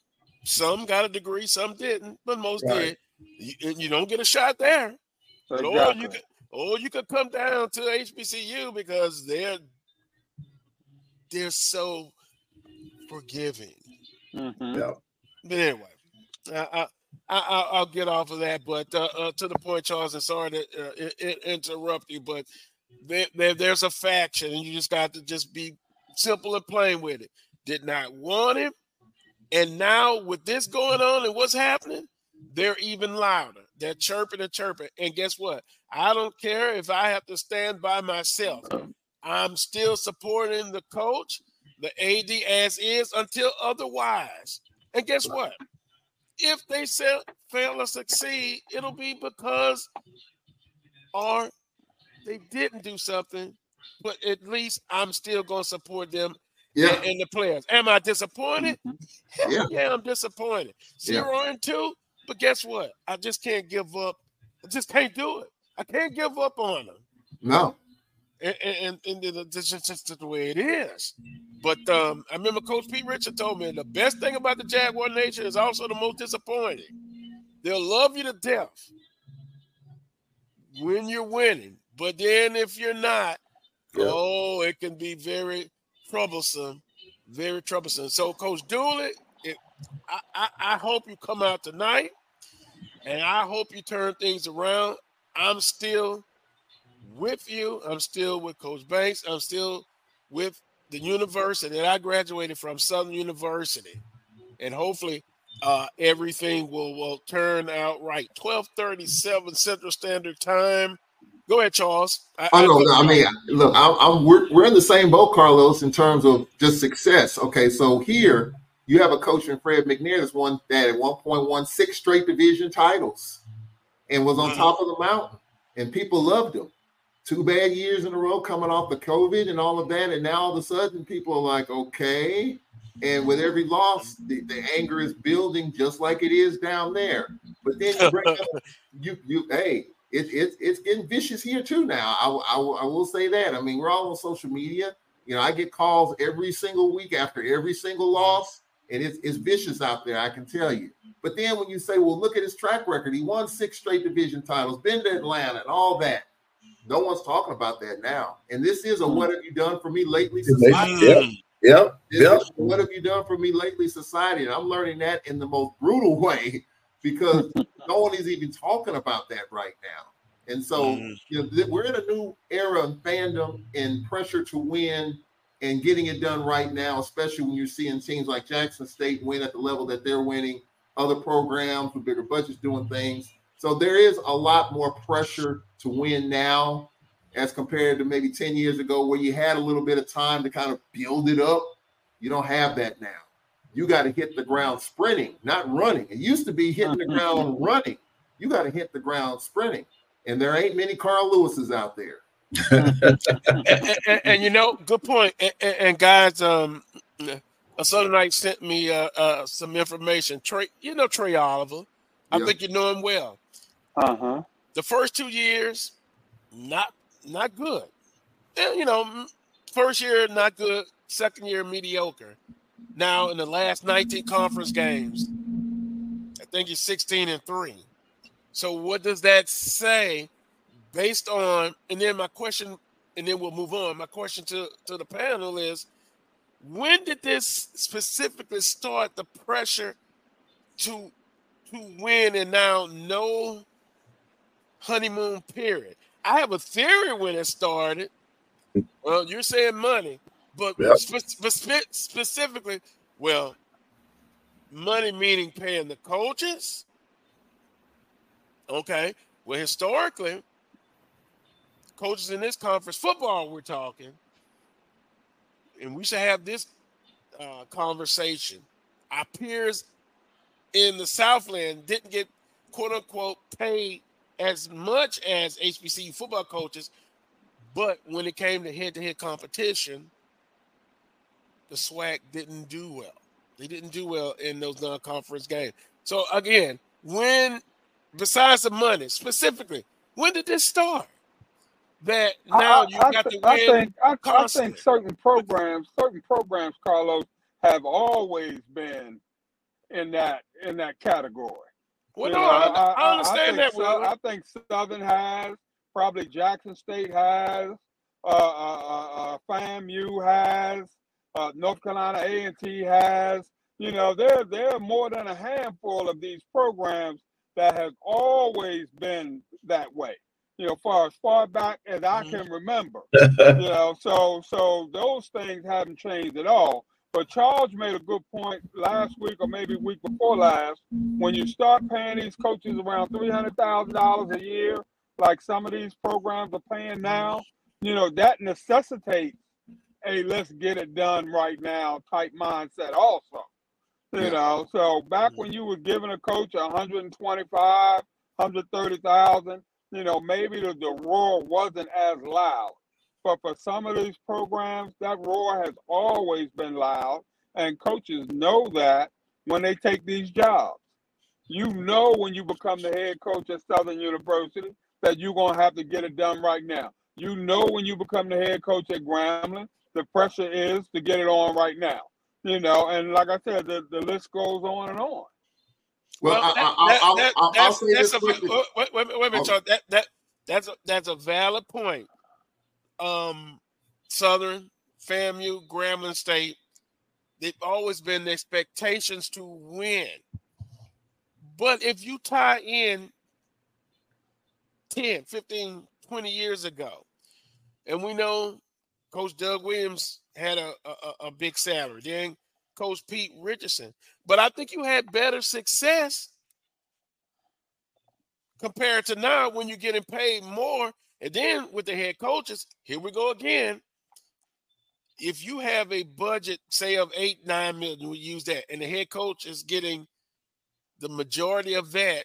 Some got a degree, some didn't, but most Right. did. You, you don't get a shot there. But or you could or you could come down to HBCU because they're they're so forgiving. Mhm. Yeah. But anyway, I, I, I, I- I'll get off of that. But uh, uh, to the point, Charles, and sorry to uh, interrupt you, but there, there, there's a faction, and you just got to just be simple and plain with it. Did not want him, and now with this going on and what's happening, they're even louder. They're chirping and chirping. And guess what? I don't care if I have to stand by myself. I'm still supporting the coach, the AD as is until otherwise. And guess what? If they fail to succeed, it'll be because or they didn't do something, but at least I'm still going to support them Yeah. and, and the players. Am I disappointed? Mm-hmm. Yeah. yeah, I'm disappointed. Zero and two, but guess what? I just can't give up. I just can't do it. I can't give up on them. No. And, and, and, and it's just, just the way it is. But um, I remember Coach Pete Richard told me the best thing about the Jaguar Nation is also the most disappointing. They'll love you to death when you're winning, but then if you're not, Yeah. oh, it can be very troublesome, very troublesome. So, Coach Dooley, it, I, I, I hope you come out tonight, and I hope you turn things around. I'm still with you. I'm still with Coach Banks. I'm still with the university that I graduated from, Southern University, and hopefully uh, everything will will turn out right. Twelve thirty seven Central Standard Time. Go ahead, Charles. I know. I mean, look, I'm we're, we're in the same boat, Carlos, in terms of just success. Okay, so here you have a coach in Fred McNair that's won that at one point won six straight division titles and was on top of the mountain, and people loved him. Two bad years in a row coming off the COVID and all of that, and now all of a sudden people are like, okay. And with every loss, the, the anger is building just like it is down there. But then you bring up, you you hey, it, it, it's getting vicious here too now. I, will- I, I will say that. I mean, we're all on social media. You know, I get calls every single week after every single loss, and it's, it's vicious out there, I can tell you. But then when you say, well, look at his track record, he won six straight division titles, been to Atlanta, and all that. No one's talking about that now. And this is a what have you done for me lately society. Yep. Yep. Yep. what have you done for me lately, society? And I'm learning that in the most brutal way because no one is even talking about that right now. And so you know, we're in a new era of fandom and pressure to win and getting it done right now, especially when you're seeing teams like Jackson State win at the level that they're winning, other programs with bigger budgets doing things. So there is a lot more pressure to win now as compared to maybe 10 years ago where you had a little bit of time to kind of build it up. You don't have that now. You got to hit the ground sprinting, not running. It used to be hitting the ground running. You got to hit the ground sprinting. And there ain't many Carl Lewis's out there. and, and- and, you know, good point. And, and, and guys, um, a Southern Night sent me uh, uh, some information. Trei, you know Trei Oliver. I Yeah. think you know him well. Uh huh. The first two years, not not good. And, you know, first year not good. Second year mediocre. Now in the last 19 conference games, I think he's 16 and three. So what does that say based on? And then my question, and then we'll move on. My question to to the panel is: When did this specifically start? The pressure to to win, and now no honeymoon period. I have a theory when it started. Well, you're saying money, but Yep. spe- spe- specifically, well, money meaning paying the coaches. Okay. Well, historically, coaches in this conference football, we're talking, and we should have this uh, conversation. Our peers in the Southland didn't get quote unquote paid as much as HBCU football coaches, but when it came to head to head competition, the SWAC didn't do well. They didn't do well in those non conference games. So, again, when, besides the money, specifically, when did this start? That now I, you I, got I, to thi- I win think I, I think certain programs, certain programs, Carlos, have always been in that in that category. Well, You no, know, I, I understand think that. Sou- Will. I think Southern has, probably Jackson State has, uh, uh, uh, uh, FAMU has, uh, North Carolina A and T has. You know, there there are more than a handful of these programs that have always been that way. You know, far as far back as I Mm-hmm. can remember. you know, so so those things haven't changed at all. But Charles made a good point last week or maybe week before last. When you start paying these coaches around three hundred thousand dollars a year, like some of these programs are paying now, you know, that necessitates a let's get it done right now type mindset also. You Yeah. know, so back when you were giving a coach 125, 130,000, you know, maybe the, the roar wasn't as loud. But for some of these programs, that roar has always been loud, and coaches know that when they take these jobs. You know when you become the head coach at Southern University that you're gonna have to get it done right now. You know when you become the head coach at Grambling, the pressure is to get it on right now. You know, and like I said, the, the list goes on and on. Well, that- that- wait, wait, wait, wait that's a valid point. Um, Southern, FAMU, Grambling State, they've always been expectations to win. But if you tie in 10, 15, 20 years ago, and we know Coach Doug Williams had a, a, a big salary, then Coach Pete Richardson. But I think you had better success compared to now when you're getting paid more. And then with the head coaches, here we go again. If you have a budget, say of eight, nine million, we use that, and the head coach is getting the majority of that.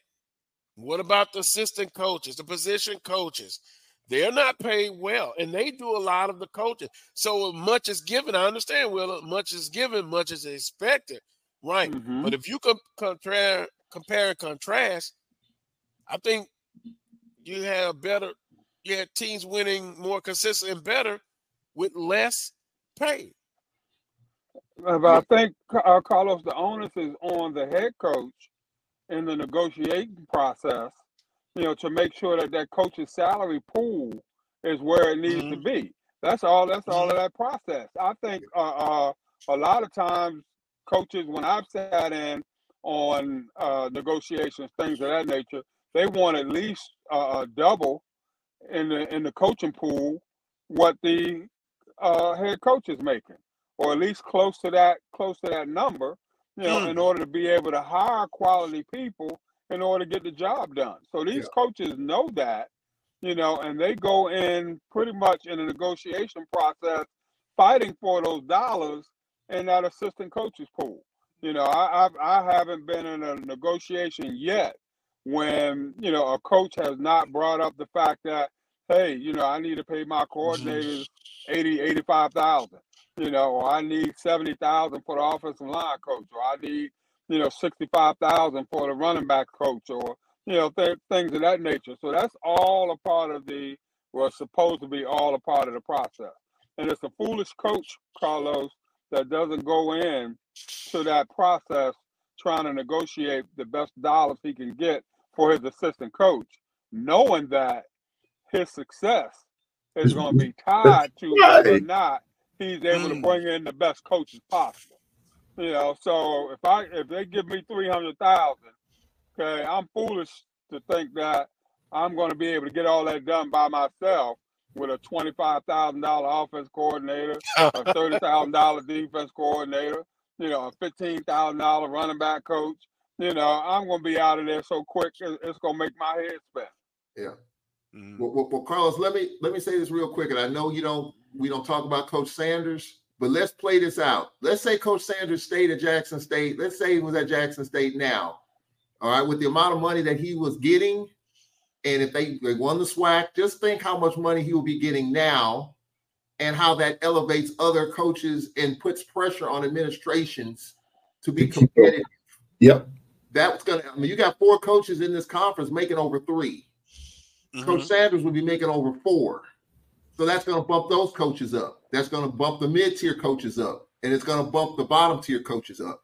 What about the assistant coaches, the position coaches? They're not paid well, and they do a lot of the coaching. So much is given. I understand, Will. Much is given, much is expected, right? Mm-hmm. But if you com- compare, compare and contrast, I think you have better. You had teams winning more consistent and better with less pay. But I think uh, Carlos, the onus is on the head coach in the negotiating process. You know, to make sure that that coach's salary pool is where it needs to be. That's all. That's all of that process. I think uh, uh, a lot of times coaches, when I've sat in on uh, negotiations, things of that nature, they want at least uh, a double in the in the coaching pool what the uh, head coach is making, or at least close to that close to that number. You know, in order to be able to hire quality people in order to get the job done. So these coaches know that, you know, and they go in pretty much in a negotiation process fighting for those dollars in that assistant coaches pool. You know, I I've, I haven't been in a negotiation yet when you know a coach has not brought up the fact that hey, you know, I need to pay my coordinators 80, 85,000, you know, or I need 70,000 for the offensive line coach, or I need, you know, 65,000 for the running back coach, or, you know, th- things of that nature. So that's all a part of the, well, supposed to be all a part of the process. And it's a foolish coach, Carlos, that doesn't go in to that process trying to negotiate the best dollars he can get for his assistant coach, knowing that his success is going to be tied to whether or not he's able to mm. bring in the best coaches possible. You know, so if I if they give me three hundred thousand, okay, I'm foolish to think that I'm going to be able to get all that done by myself with a twenty five thousand dollar offense coordinator, a thirty thousand dollar defense coordinator, you know, a fifteen thousand dollar running back coach. You know, I'm going to be out of there so quick it's going to make my head spin. Yeah. Mm. Well, well, well, Carlos, let me let me say this real quick, and I know you don't we don't talk about Coach Sanders, but let's play this out. Let's say Coach Sanders stayed at Jackson State. Let's say he was at Jackson State now. All right, with the amount of money that he was getting, and if they, they won the SWAC, just think how much money he will be getting now, and how that elevates other coaches and puts pressure on administrations to be competitive. Yep. That's gonna. I mean, you got four coaches in this conference making over 3 Coach Sanders would be making over four. So that's going to bump those coaches up. That's going to bump the mid tier coaches up, and it's going to bump the bottom tier coaches up.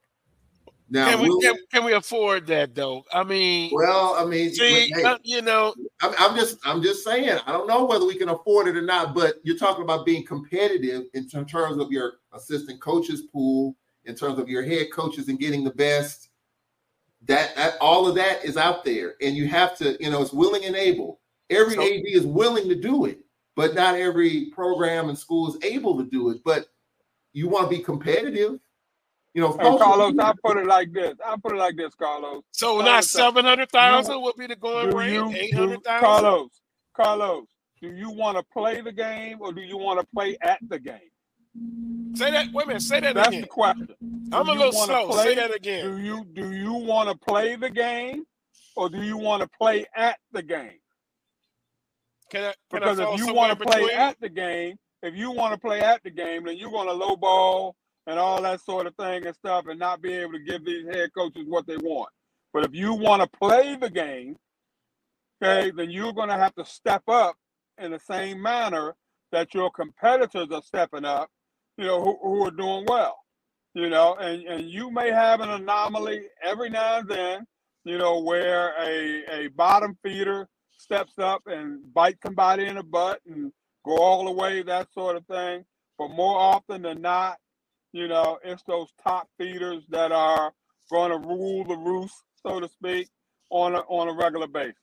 Now, Can we will- can, can we afford that though? I mean, well, I mean, see, hey, uh, you know, I'm, I'm just, I'm just saying. I don't know whether we can afford it or not, but you're talking about being competitive in terms of your assistant coaches pool, in terms of your head coaches and getting the best. That, that all of that is out there, and you have to, you know, it's willing and able. Every So- AD is willing to do it, but not every program and school is able to do it. But you want to be competitive, you know. Hey, Carlos, I put it like this. I put it like this, Carlos. so Carlos, not uh, seven hundred thousand you- would be the going do rate. you- Eight do- hundred thousand. Carlos, Carlos, do you want to play the game or do you want to play at the game? Say that. Wait a minute. Say that That's again. the question. I'm a little slow. play- Say that again. Do you do you want to play the game or do you want to play at the game? Can I? Can Because I if you want to play between? at the game, if you want to play at the game, then you're going to lowball and all that sort of thing and stuff, and not be able to give these head coaches what they want. But if you want to play the game, okay, then you're going to have to step up in the same manner that your competitors are stepping up, you know, who, who are doing well, you know, and, and you may have an anomaly every now and then, you know, where a, a bottom feeder steps up and bites somebody in the butt and go all the way, that sort of thing. But more often than not, you know, it's those top feeders that are going to rule the roost, so to speak, on a, on a regular basis.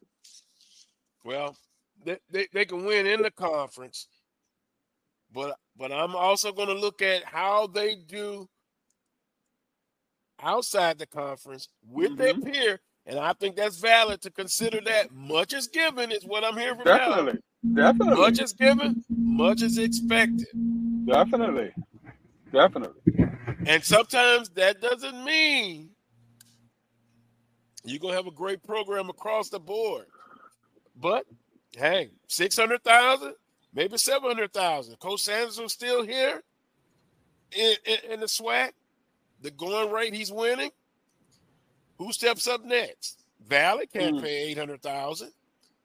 Well, they, they, they can win in the conference, but but I'm also going to look at how they do outside the conference with their Mm-hmm. peer, and I think that's valid to consider that. Much is given is what I'm hearing from y'all. Definitely. Definitely. Much is given, much is expected, Definitely. Definitely. and sometimes that doesn't mean you're gonna have a great program across the board. But hey, six hundred thousand, maybe seven hundred thousand. Coach Sanders was still here in, in, in the SWAC. The going rate he's winning. Who steps up next? Valley can't Mm. pay eight hundred thousand.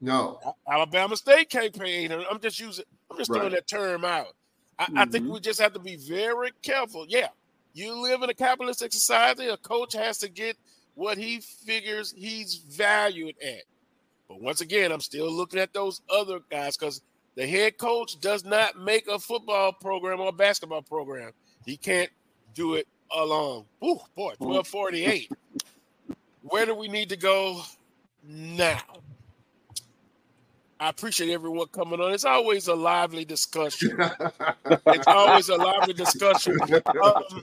No. Alabama State can't pay eight hundred. I'm just using. I'm just throwing that term out. I, I think Mhm. we just have to be very careful. Yeah, you live in a capitalistic society. A coach has to get what he figures he's valued at. But once again, I'm still looking at those other guys because the head coach does not make a football program or basketball program. He can't do it alone. Ooh, boy, 1248. Where do we need to go now? I appreciate everyone coming on. It's always a lively discussion. it's always a lively discussion. Um,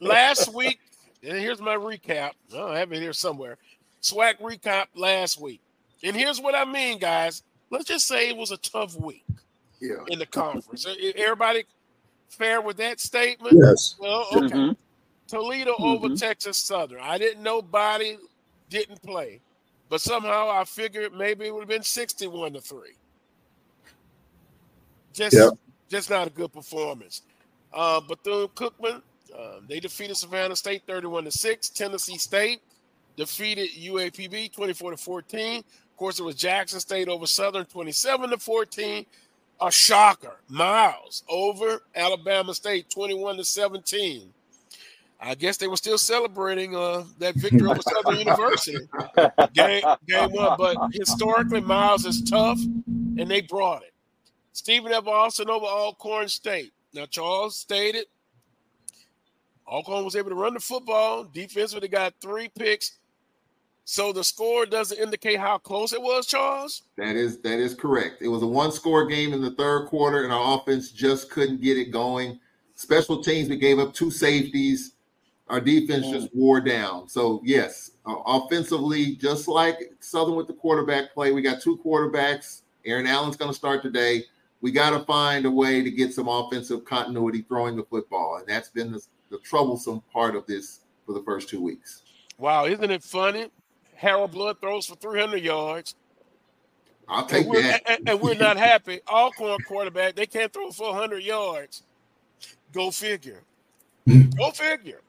last week, and here's my recap. Oh, I have it here somewhere. SWAC recap last week. And here's what I mean, guys. Let's just say it was a tough week Yeah. in the conference. Everybody fair with that statement? Yes. Well, okay. Mhm. Toledo over Mhm. Texas Southern. I didn't know Body didn't play, but somehow I figured maybe it would have been 61 to 3. Just Yep. just not a good performance. Uh, Bethune Cookman, uh, they defeated Savannah State 31 to 6. Tennessee State defeated UAPB 24 to 14. Of course, it was Jackson State over Southern 27 to 14. A shocker. Miles over Alabama State 21 to 17. I guess they were still celebrating uh, that victory over Southern University. Game, game one. But historically, Miles is tough, and they brought it. Stephen F. Austin over Alcorn State. Now, Charles stated Alcorn was able to run the football. Defensively, got three picks. So the score doesn't indicate how close it was, Charles. That is that is correct. It was a one score game in the third quarter, and our offense just couldn't get it going. Special teams, we gave up two safeties. Our defense just wore down. So yes, uh, offensively, just like Southern with the quarterback play, we got two quarterbacks. Aaron Allen's going to start today. We got to find a way to get some offensive continuity throwing the football, and that's been the, the troublesome part of this for the first two weeks. Wow, isn't it funny? Harold Blood throws for 300 yards. I'll take and we're, that. And, and we're not happy. Alcorn quarterback, they can't throw for 100 yards. Go figure. Mm. Go figure.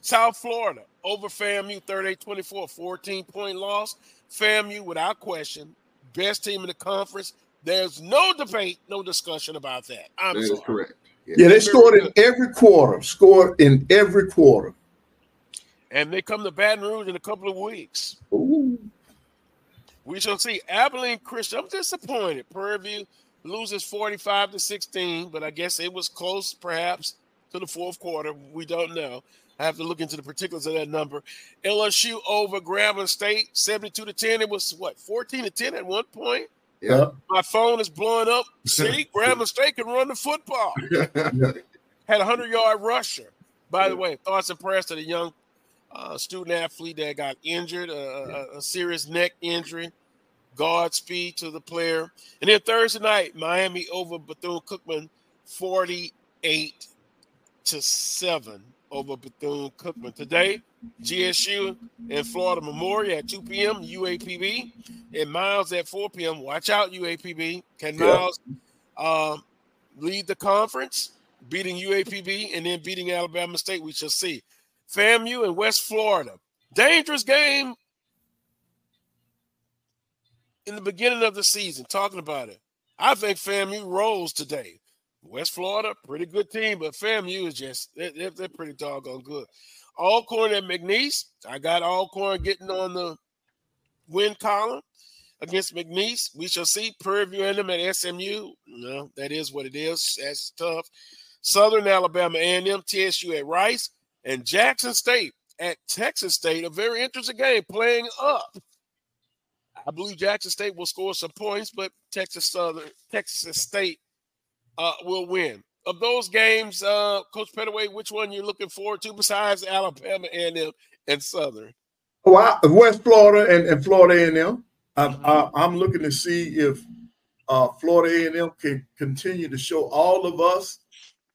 South Florida over FAMU 38 24, 14 point loss. FAMU, without question, best team in the conference. There's no debate, no discussion about that. I'm That is sorry. correct. Yeah, they scored in every quarter. Scored in every quarter. And they come to Baton Rouge in a couple of weeks. Ooh. We shall see. Abilene Christian. I'm disappointed. Prairie View loses 45 to 16, but I guess it was close, perhaps, to the fourth quarter. We don't know. I have to look into the particulars of that number. LSU over Grambling State, 72 to 10. It was what, 14 to 10 at one point? Yeah. My phone is blowing up. See, Grambling State can run the football. Had a 100 yard rusher. By the way, thoughts and prayers to the young uh, student athlete that got injured, uh, a, a serious neck injury. Godspeed to the player. And then Thursday night, Miami over Bethune Cookman 48 to 7 over Bethune Cookman. Today, GSU and Florida Memorial at 2 p.m., UAPB, and Miles at 4 p.m. Watch out, UAPB. Can Miles um, lead the conference, beating UAPB and then beating Alabama State? We shall see. FAMU and West Florida. Dangerous game in the beginning of the season, talking about it. I think FAMU rolls today. West Florida, pretty good team, but FAMU is just they're, they're pretty doggone good. Alcorn and McNeese. I got Alcorn getting on the win column against McNeese. We shall see. Prairie View and them at SMU. No, that is what it is. That's tough. Southern Alabama A&M, TSU at Rice, and Jackson State at Texas State. A very interesting game playing up. I believe Jackson State will score some points, but Texas Southern, Texas State uh, will win. Of those games, uh, Coach Pettaway, which one you're looking forward to besides Alabama A&M and Southern? Well, West Florida and, and Florida A&M. I'm, mm-hmm. I'm looking to see if uh, Florida A&M can continue to show all of us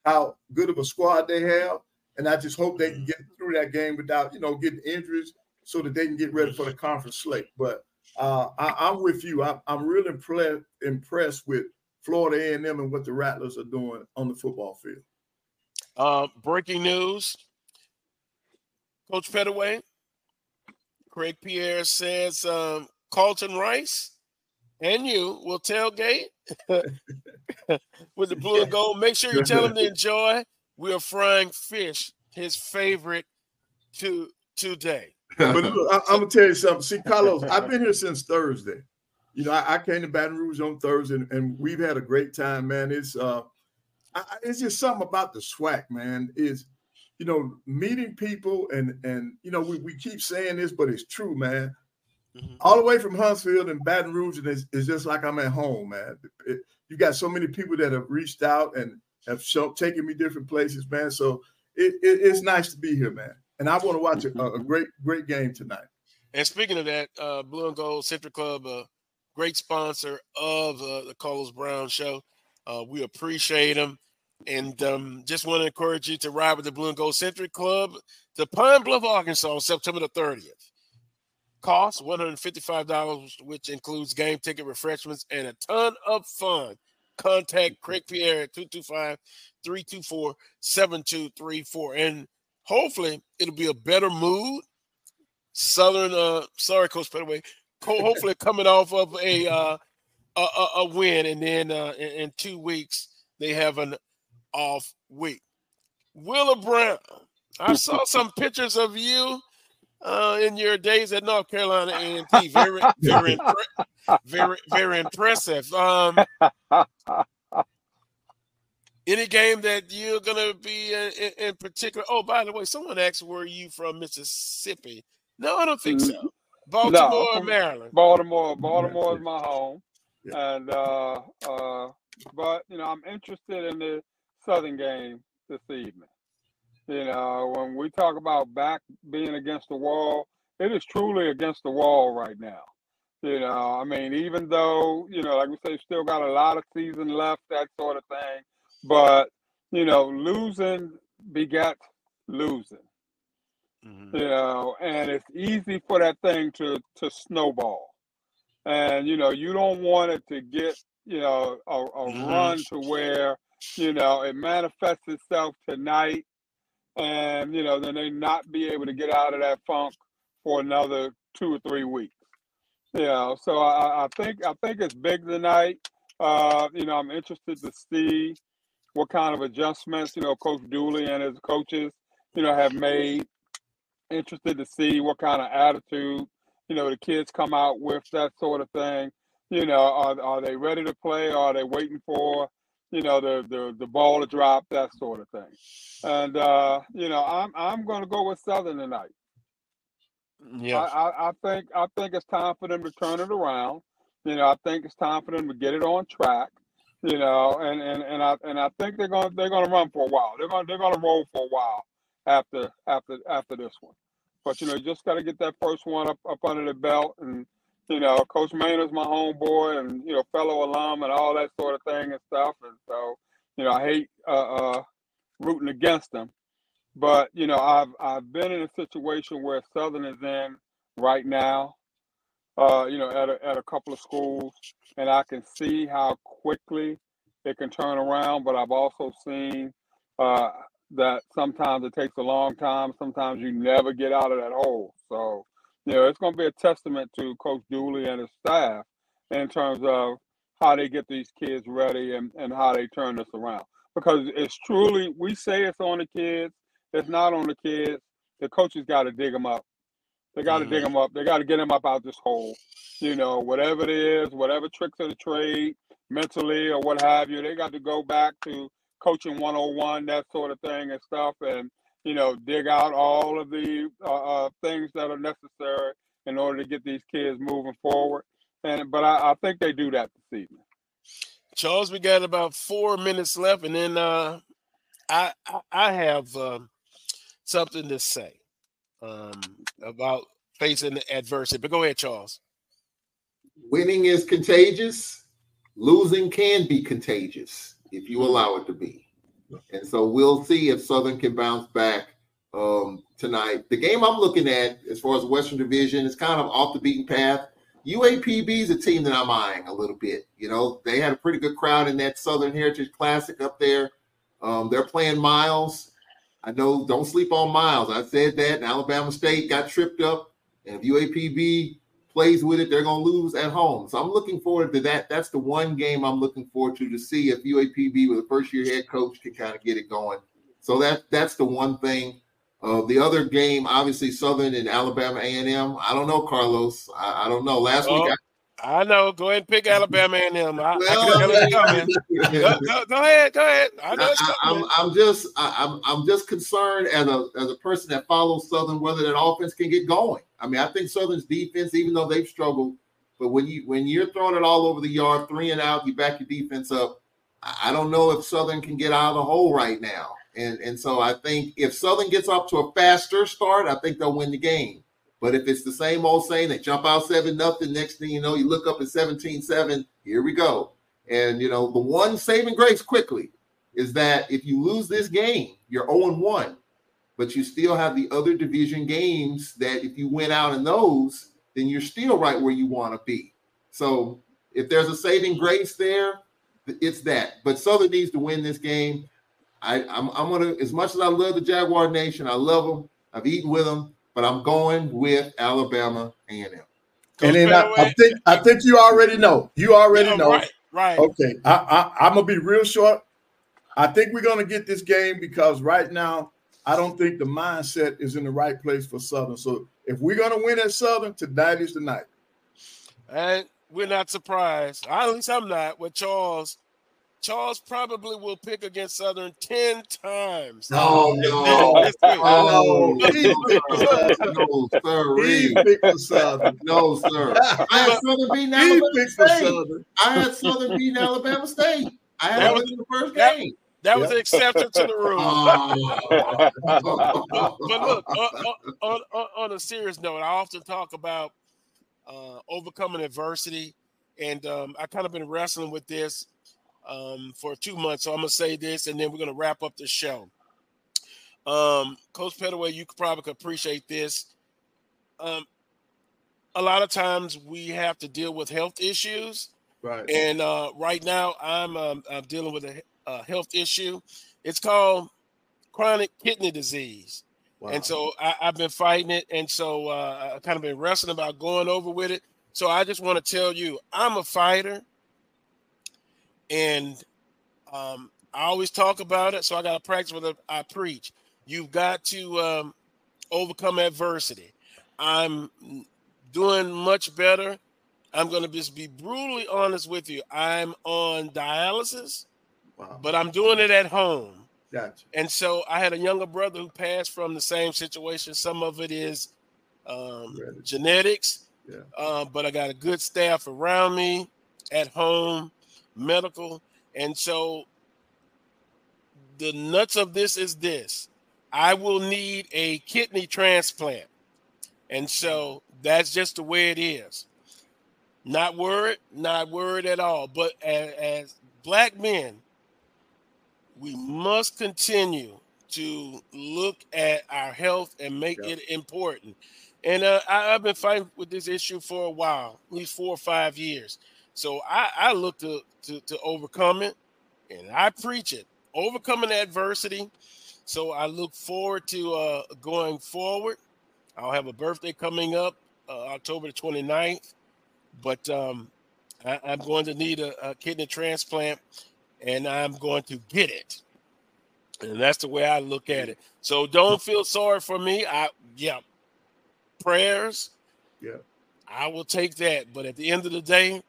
how good of a squad they have, and I just hope they can get through that game without you know getting injuries, so that they can get ready for the conference slate. But uh, I, am with you. I, am really impressed impressed with Florida A&M and what the Rattlers are doing on the football field. Uh, breaking news: Coach Pettaway, Craig Pierre says um, Carlton Rice and you will tailgate with the blue and gold. Make sure you tell them to enjoy. We are frying fish, his favorite to today. but look, I, am gonna tell you something. See, Carlos, I've been here since Thursday. You know, I, I came to Baton Rouge on Thursday, and, and, we've had a great time, man. It's uh, I, it's just something about the SWAC, man. Is you know, meeting people and and you know, we, we keep saying this, but it's true, man. Mm-hmm. All the way from Huntsville and Baton Rouge, and it's, it's just like I'm at home, man. It, you got so many people that have reached out and have shown, taken me different places, man. So it, it, it's nice to be here, man and I want to watch a, a, great, great game tonight. And speaking of that, uh, Blue and Gold Century Club, a great sponsor of uh, the Carlos Brown Show. Uh, we appreciate them. And um, just want to encourage you to ride with the Blue and Gold Century Club to Pine Bluff, Arkansas, on September the 30th. Cost $155, which includes game ticket, refreshments, and a ton of fun. Contact Craig Pierre at 225 324 7234. And hopefully it'll be a better mood. Southern, uh, sorry, Coach Pettaway. Hopefully coming off of a uh, a, a, win, and then uh, in, in two weeks they have an off week. Wheeler Brown, I saw some pictures of you uh, in your days at North Carolina A&T. Very, very, very, very impressive. Um, any game that you're gonna be in, in, in, particular? Oh, by the way, someone asked where you from Mississippi. No, I don't think so. Mm-hmm. Baltimore, no, Maryland. Baltimore, Baltimore is my home, yeah. and uh, uh, but you know I'm interested in the Southern game this evening. You know, when we talk about back being against the wall, it is truly against the wall right now. You know, I mean, even though you know, like we say, still got a lot of season left, that sort of thing but you know, losing begets losing. Mm-hmm. You know, and it's easy for that thing to to snowball. And you know, you don't want it to get you know a, a mm-hmm. run to where you know it manifests itself tonight, and you know then they not be able to get out of that funk for another two or three weeks. You know, so I, I think I think it's big tonight. Uh, you know, I'm interested to see what kind of adjustments, you know, Coach Dooley and his coaches, you know, have made. Interested to see what kind of attitude, you know, the kids come out with, that sort of thing. You know, are, are they ready to play? Or are they waiting for, you know, the, the, the ball to drop, that sort of thing. And, uh, you know, I'm, I'm going to go with Southern tonight. Yeah, I, I, I think I think it's time for them to turn it around. You know, I think it's time for them to get it on track you know, and, and, and I and I think they're gonna they're gonna run for a while. They're gonna they're gonna roll for a while after after after this one. But you know, you just got to get that first one up up under the belt, and you know, Coach Maynard's my homeboy and you know fellow alum and all that sort of thing and stuff. And so, you know, I hate uh, uh, rooting against them, but you know, I've I've been in a situation where Southern is in right now. Uh, you know, at a, at a couple of schools, and I can see how quickly it can turn around. But I've also seen uh, that sometimes it takes a long time. Sometimes you never get out of that hole. So, you know, it's going to be a testament to Coach Dooley and his staff in terms of how they get these kids ready and, and how they turn this around. Because it's truly, we say it's on the kids, it's not on the kids. The coaches got to dig them up. They got to mm-hmm. dig them up. They got to get them up out this hole. You know, whatever it is, whatever tricks of the trade, mentally or what have you, they got to go back to coaching 101, that sort of thing and stuff, and you know, dig out all of the uh, uh, things that are necessary in order to get these kids moving forward. And but I, I think they do that this evening. Charles, we got about four minutes left, and then uh, I, I, I have um, something to say um, about facing adversity. But go ahead, Charles. Winning is contagious. Losing can be contagious if you allow it to be. And so we'll see if Southern can bounce back um, tonight. The game I'm looking at, as far as Western Division, is kind of off the beaten path. UAPB is a team that I'm eyeing a little bit. You know, they had a pretty good crowd in that Southern Heritage Classic up there. Um, they're playing Miles. I know, don't sleep on Miles. I said that. And Alabama State got tripped up. And if UAPB plays with it, they're going to lose at home. So I'm looking forward to that. That's the one game I'm looking forward to to see if UAPB with a first year head coach can kind of get it going. So that that's the one thing. Uh, the other game, obviously, Southern and Alabama A&M. I don't know, Carlos. I, I don't know. Last oh, week, I, I, know. Go ahead and pick Alabama A&M. I, well, I go, go, go, ahead. Go ahead. I know I, am I'm just I, am I'm just concerned as a as a person that follows Southern whether that offense can get going. I mean, I think Southern's defense, even though they've struggled, but when you when you're throwing it all over the yard, three and out, you back your defense up. I don't know if Southern can get out of the hole right now. And and so I think if Southern gets off to a faster start, I think they'll win the game. But if it's the same old saying, they jump out seven nothing, next thing you know, you look up at 17-7, here we go. And you know, the one saving grace quickly is that if you lose this game, you're 0-1 but you still have the other division games that if you win out in those, then you're still right where you want to be. So if there's a saving grace there, it's that. But Southern needs to win this game. I, I'm, I'm gonna as much as I love the Jaguar Nation, I love them. I've eaten with them, but I'm going with Alabama A&M. And then I, I, think I think you already know. You already yeah, know. Right, right. Okay. I, I, I'm gonna be real short. I think we're gonna get this game because right now I don't think the mindset is in the right place for Southern. So if we're gonna win at Southern, tonight is the night. And we're not surprised. At least I'm not with Charles. Charles probably will pick against Southern 10 times. No, no. Oh, no, no, sir. No, sir. I had Southern beating Alabama State. I had Southern beating Alabama State. I had them in the first game. That was an exception to the rule. but look, on, on, on, on, a serious note, I often talk about uh, overcoming adversity, and um, I kind of been wrestling with this um, for two months. So I'm gonna say this, and then we're gonna wrap up the show. Um, Coach Pettaway, you could probably appreciate this. Um, a lot of times we have to deal with health issues. Right. And uh, right now, I'm, um, I'm dealing with a uh, health issue. It's called chronic kidney disease. Wow. And so I, have been fighting it. And so uh, I've kind of been wrestling about going over with it. So I just want to tell you, I'm a fighter. And um, I always talk about it. So I got to practice what I preach. You've got to um, overcome adversity. I'm doing much better. I'm going to just be brutally honest with you. I'm on dialysis. Wow. But I'm doing it at home. Gotcha. And so I had a younger brother who passed from the same situation. Some of it is um, genetics, yeah. uh, but I got a good staff around me at home, medical. And so the nuts of this is this I will need a kidney transplant. And so that's just the way it is. Not worried, not worried at all. But as, as black men, we must continue to look at our health and make yep. it important. And uh, I, have been fighting with this issue for a while, at least four or five years. So I, I look to, to, to overcome it, and I preach it, overcoming adversity. So I look forward to uh, going forward. I'll have a birthday coming up uh, October the 29th, but um, I, am going to need a, a kidney transplant, and I'm going to get it. And that's the way I look at it. So don't feel sorry for me. I yeah, prayers. Yeah. I will take that. But at the end of the day,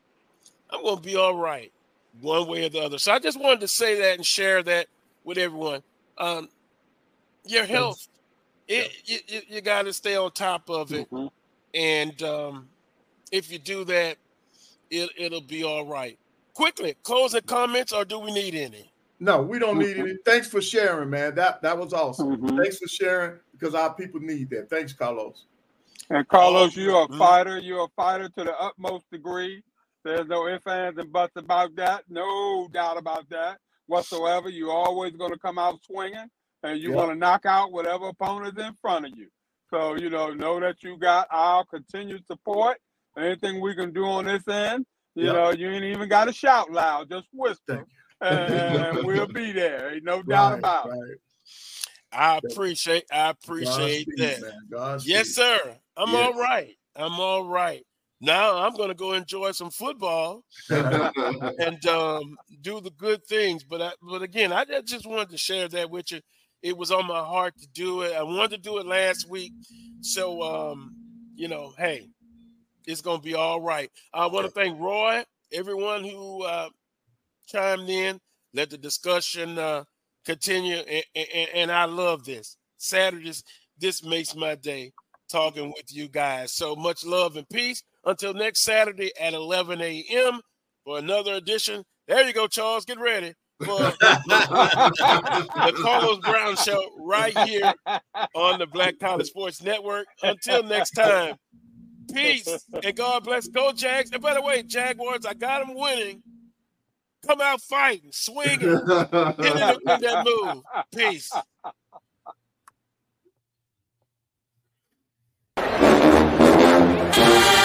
I'm gonna be all right, one way or the other. So I just wanted to say that and share that with everyone. Um, your health, it, yeah. you, you got to stay on top of it, mm-hmm. and um, if you do that, it, it'll be all right. Quickly, closing comments, or do we need any? No, we don't need any. Thanks for sharing, man. That that was awesome. Mm-hmm. Thanks for sharing because our people need that. Thanks, Carlos. And Carlos, you're a mm-hmm. fighter. You're a fighter to the utmost degree. There's no ifs, ands, and buts about that. No doubt about that whatsoever. You're always going to come out swinging, and you're yep. going to knock out whatever opponent's in front of you. So you know, know that you got our continued support. Anything we can do on this end, you yep. know, you ain't even got to shout loud. Just whisper and we'll be there. Ain't no doubt right, about right. it. I appreciate I appreciate that. yes, sir. I'm yes. all right. I'm all right. Now I'm gonna go enjoy some football and um, do the good things. But I, but again, I just wanted to share that with you. It was on my heart to do it. I wanted to do it last week, so um, you know, hey, it's gonna be all right. I want to thank Roy, everyone who uh, chimed in. Let the discussion uh, continue. And, and, and I love this. Saturdays, this makes my day talking with you guys. So much love and peace. Until next Saturday at 11 a.m. for another edition. There you go, Charles. Get ready for the Carlos Brown Show right here on the Black College Sports Network. Until next time, peace and God bless. Go Jags. And by the way, Jaguars, I got them winning. Come out fighting, swinging, hitting it with that move. Peace.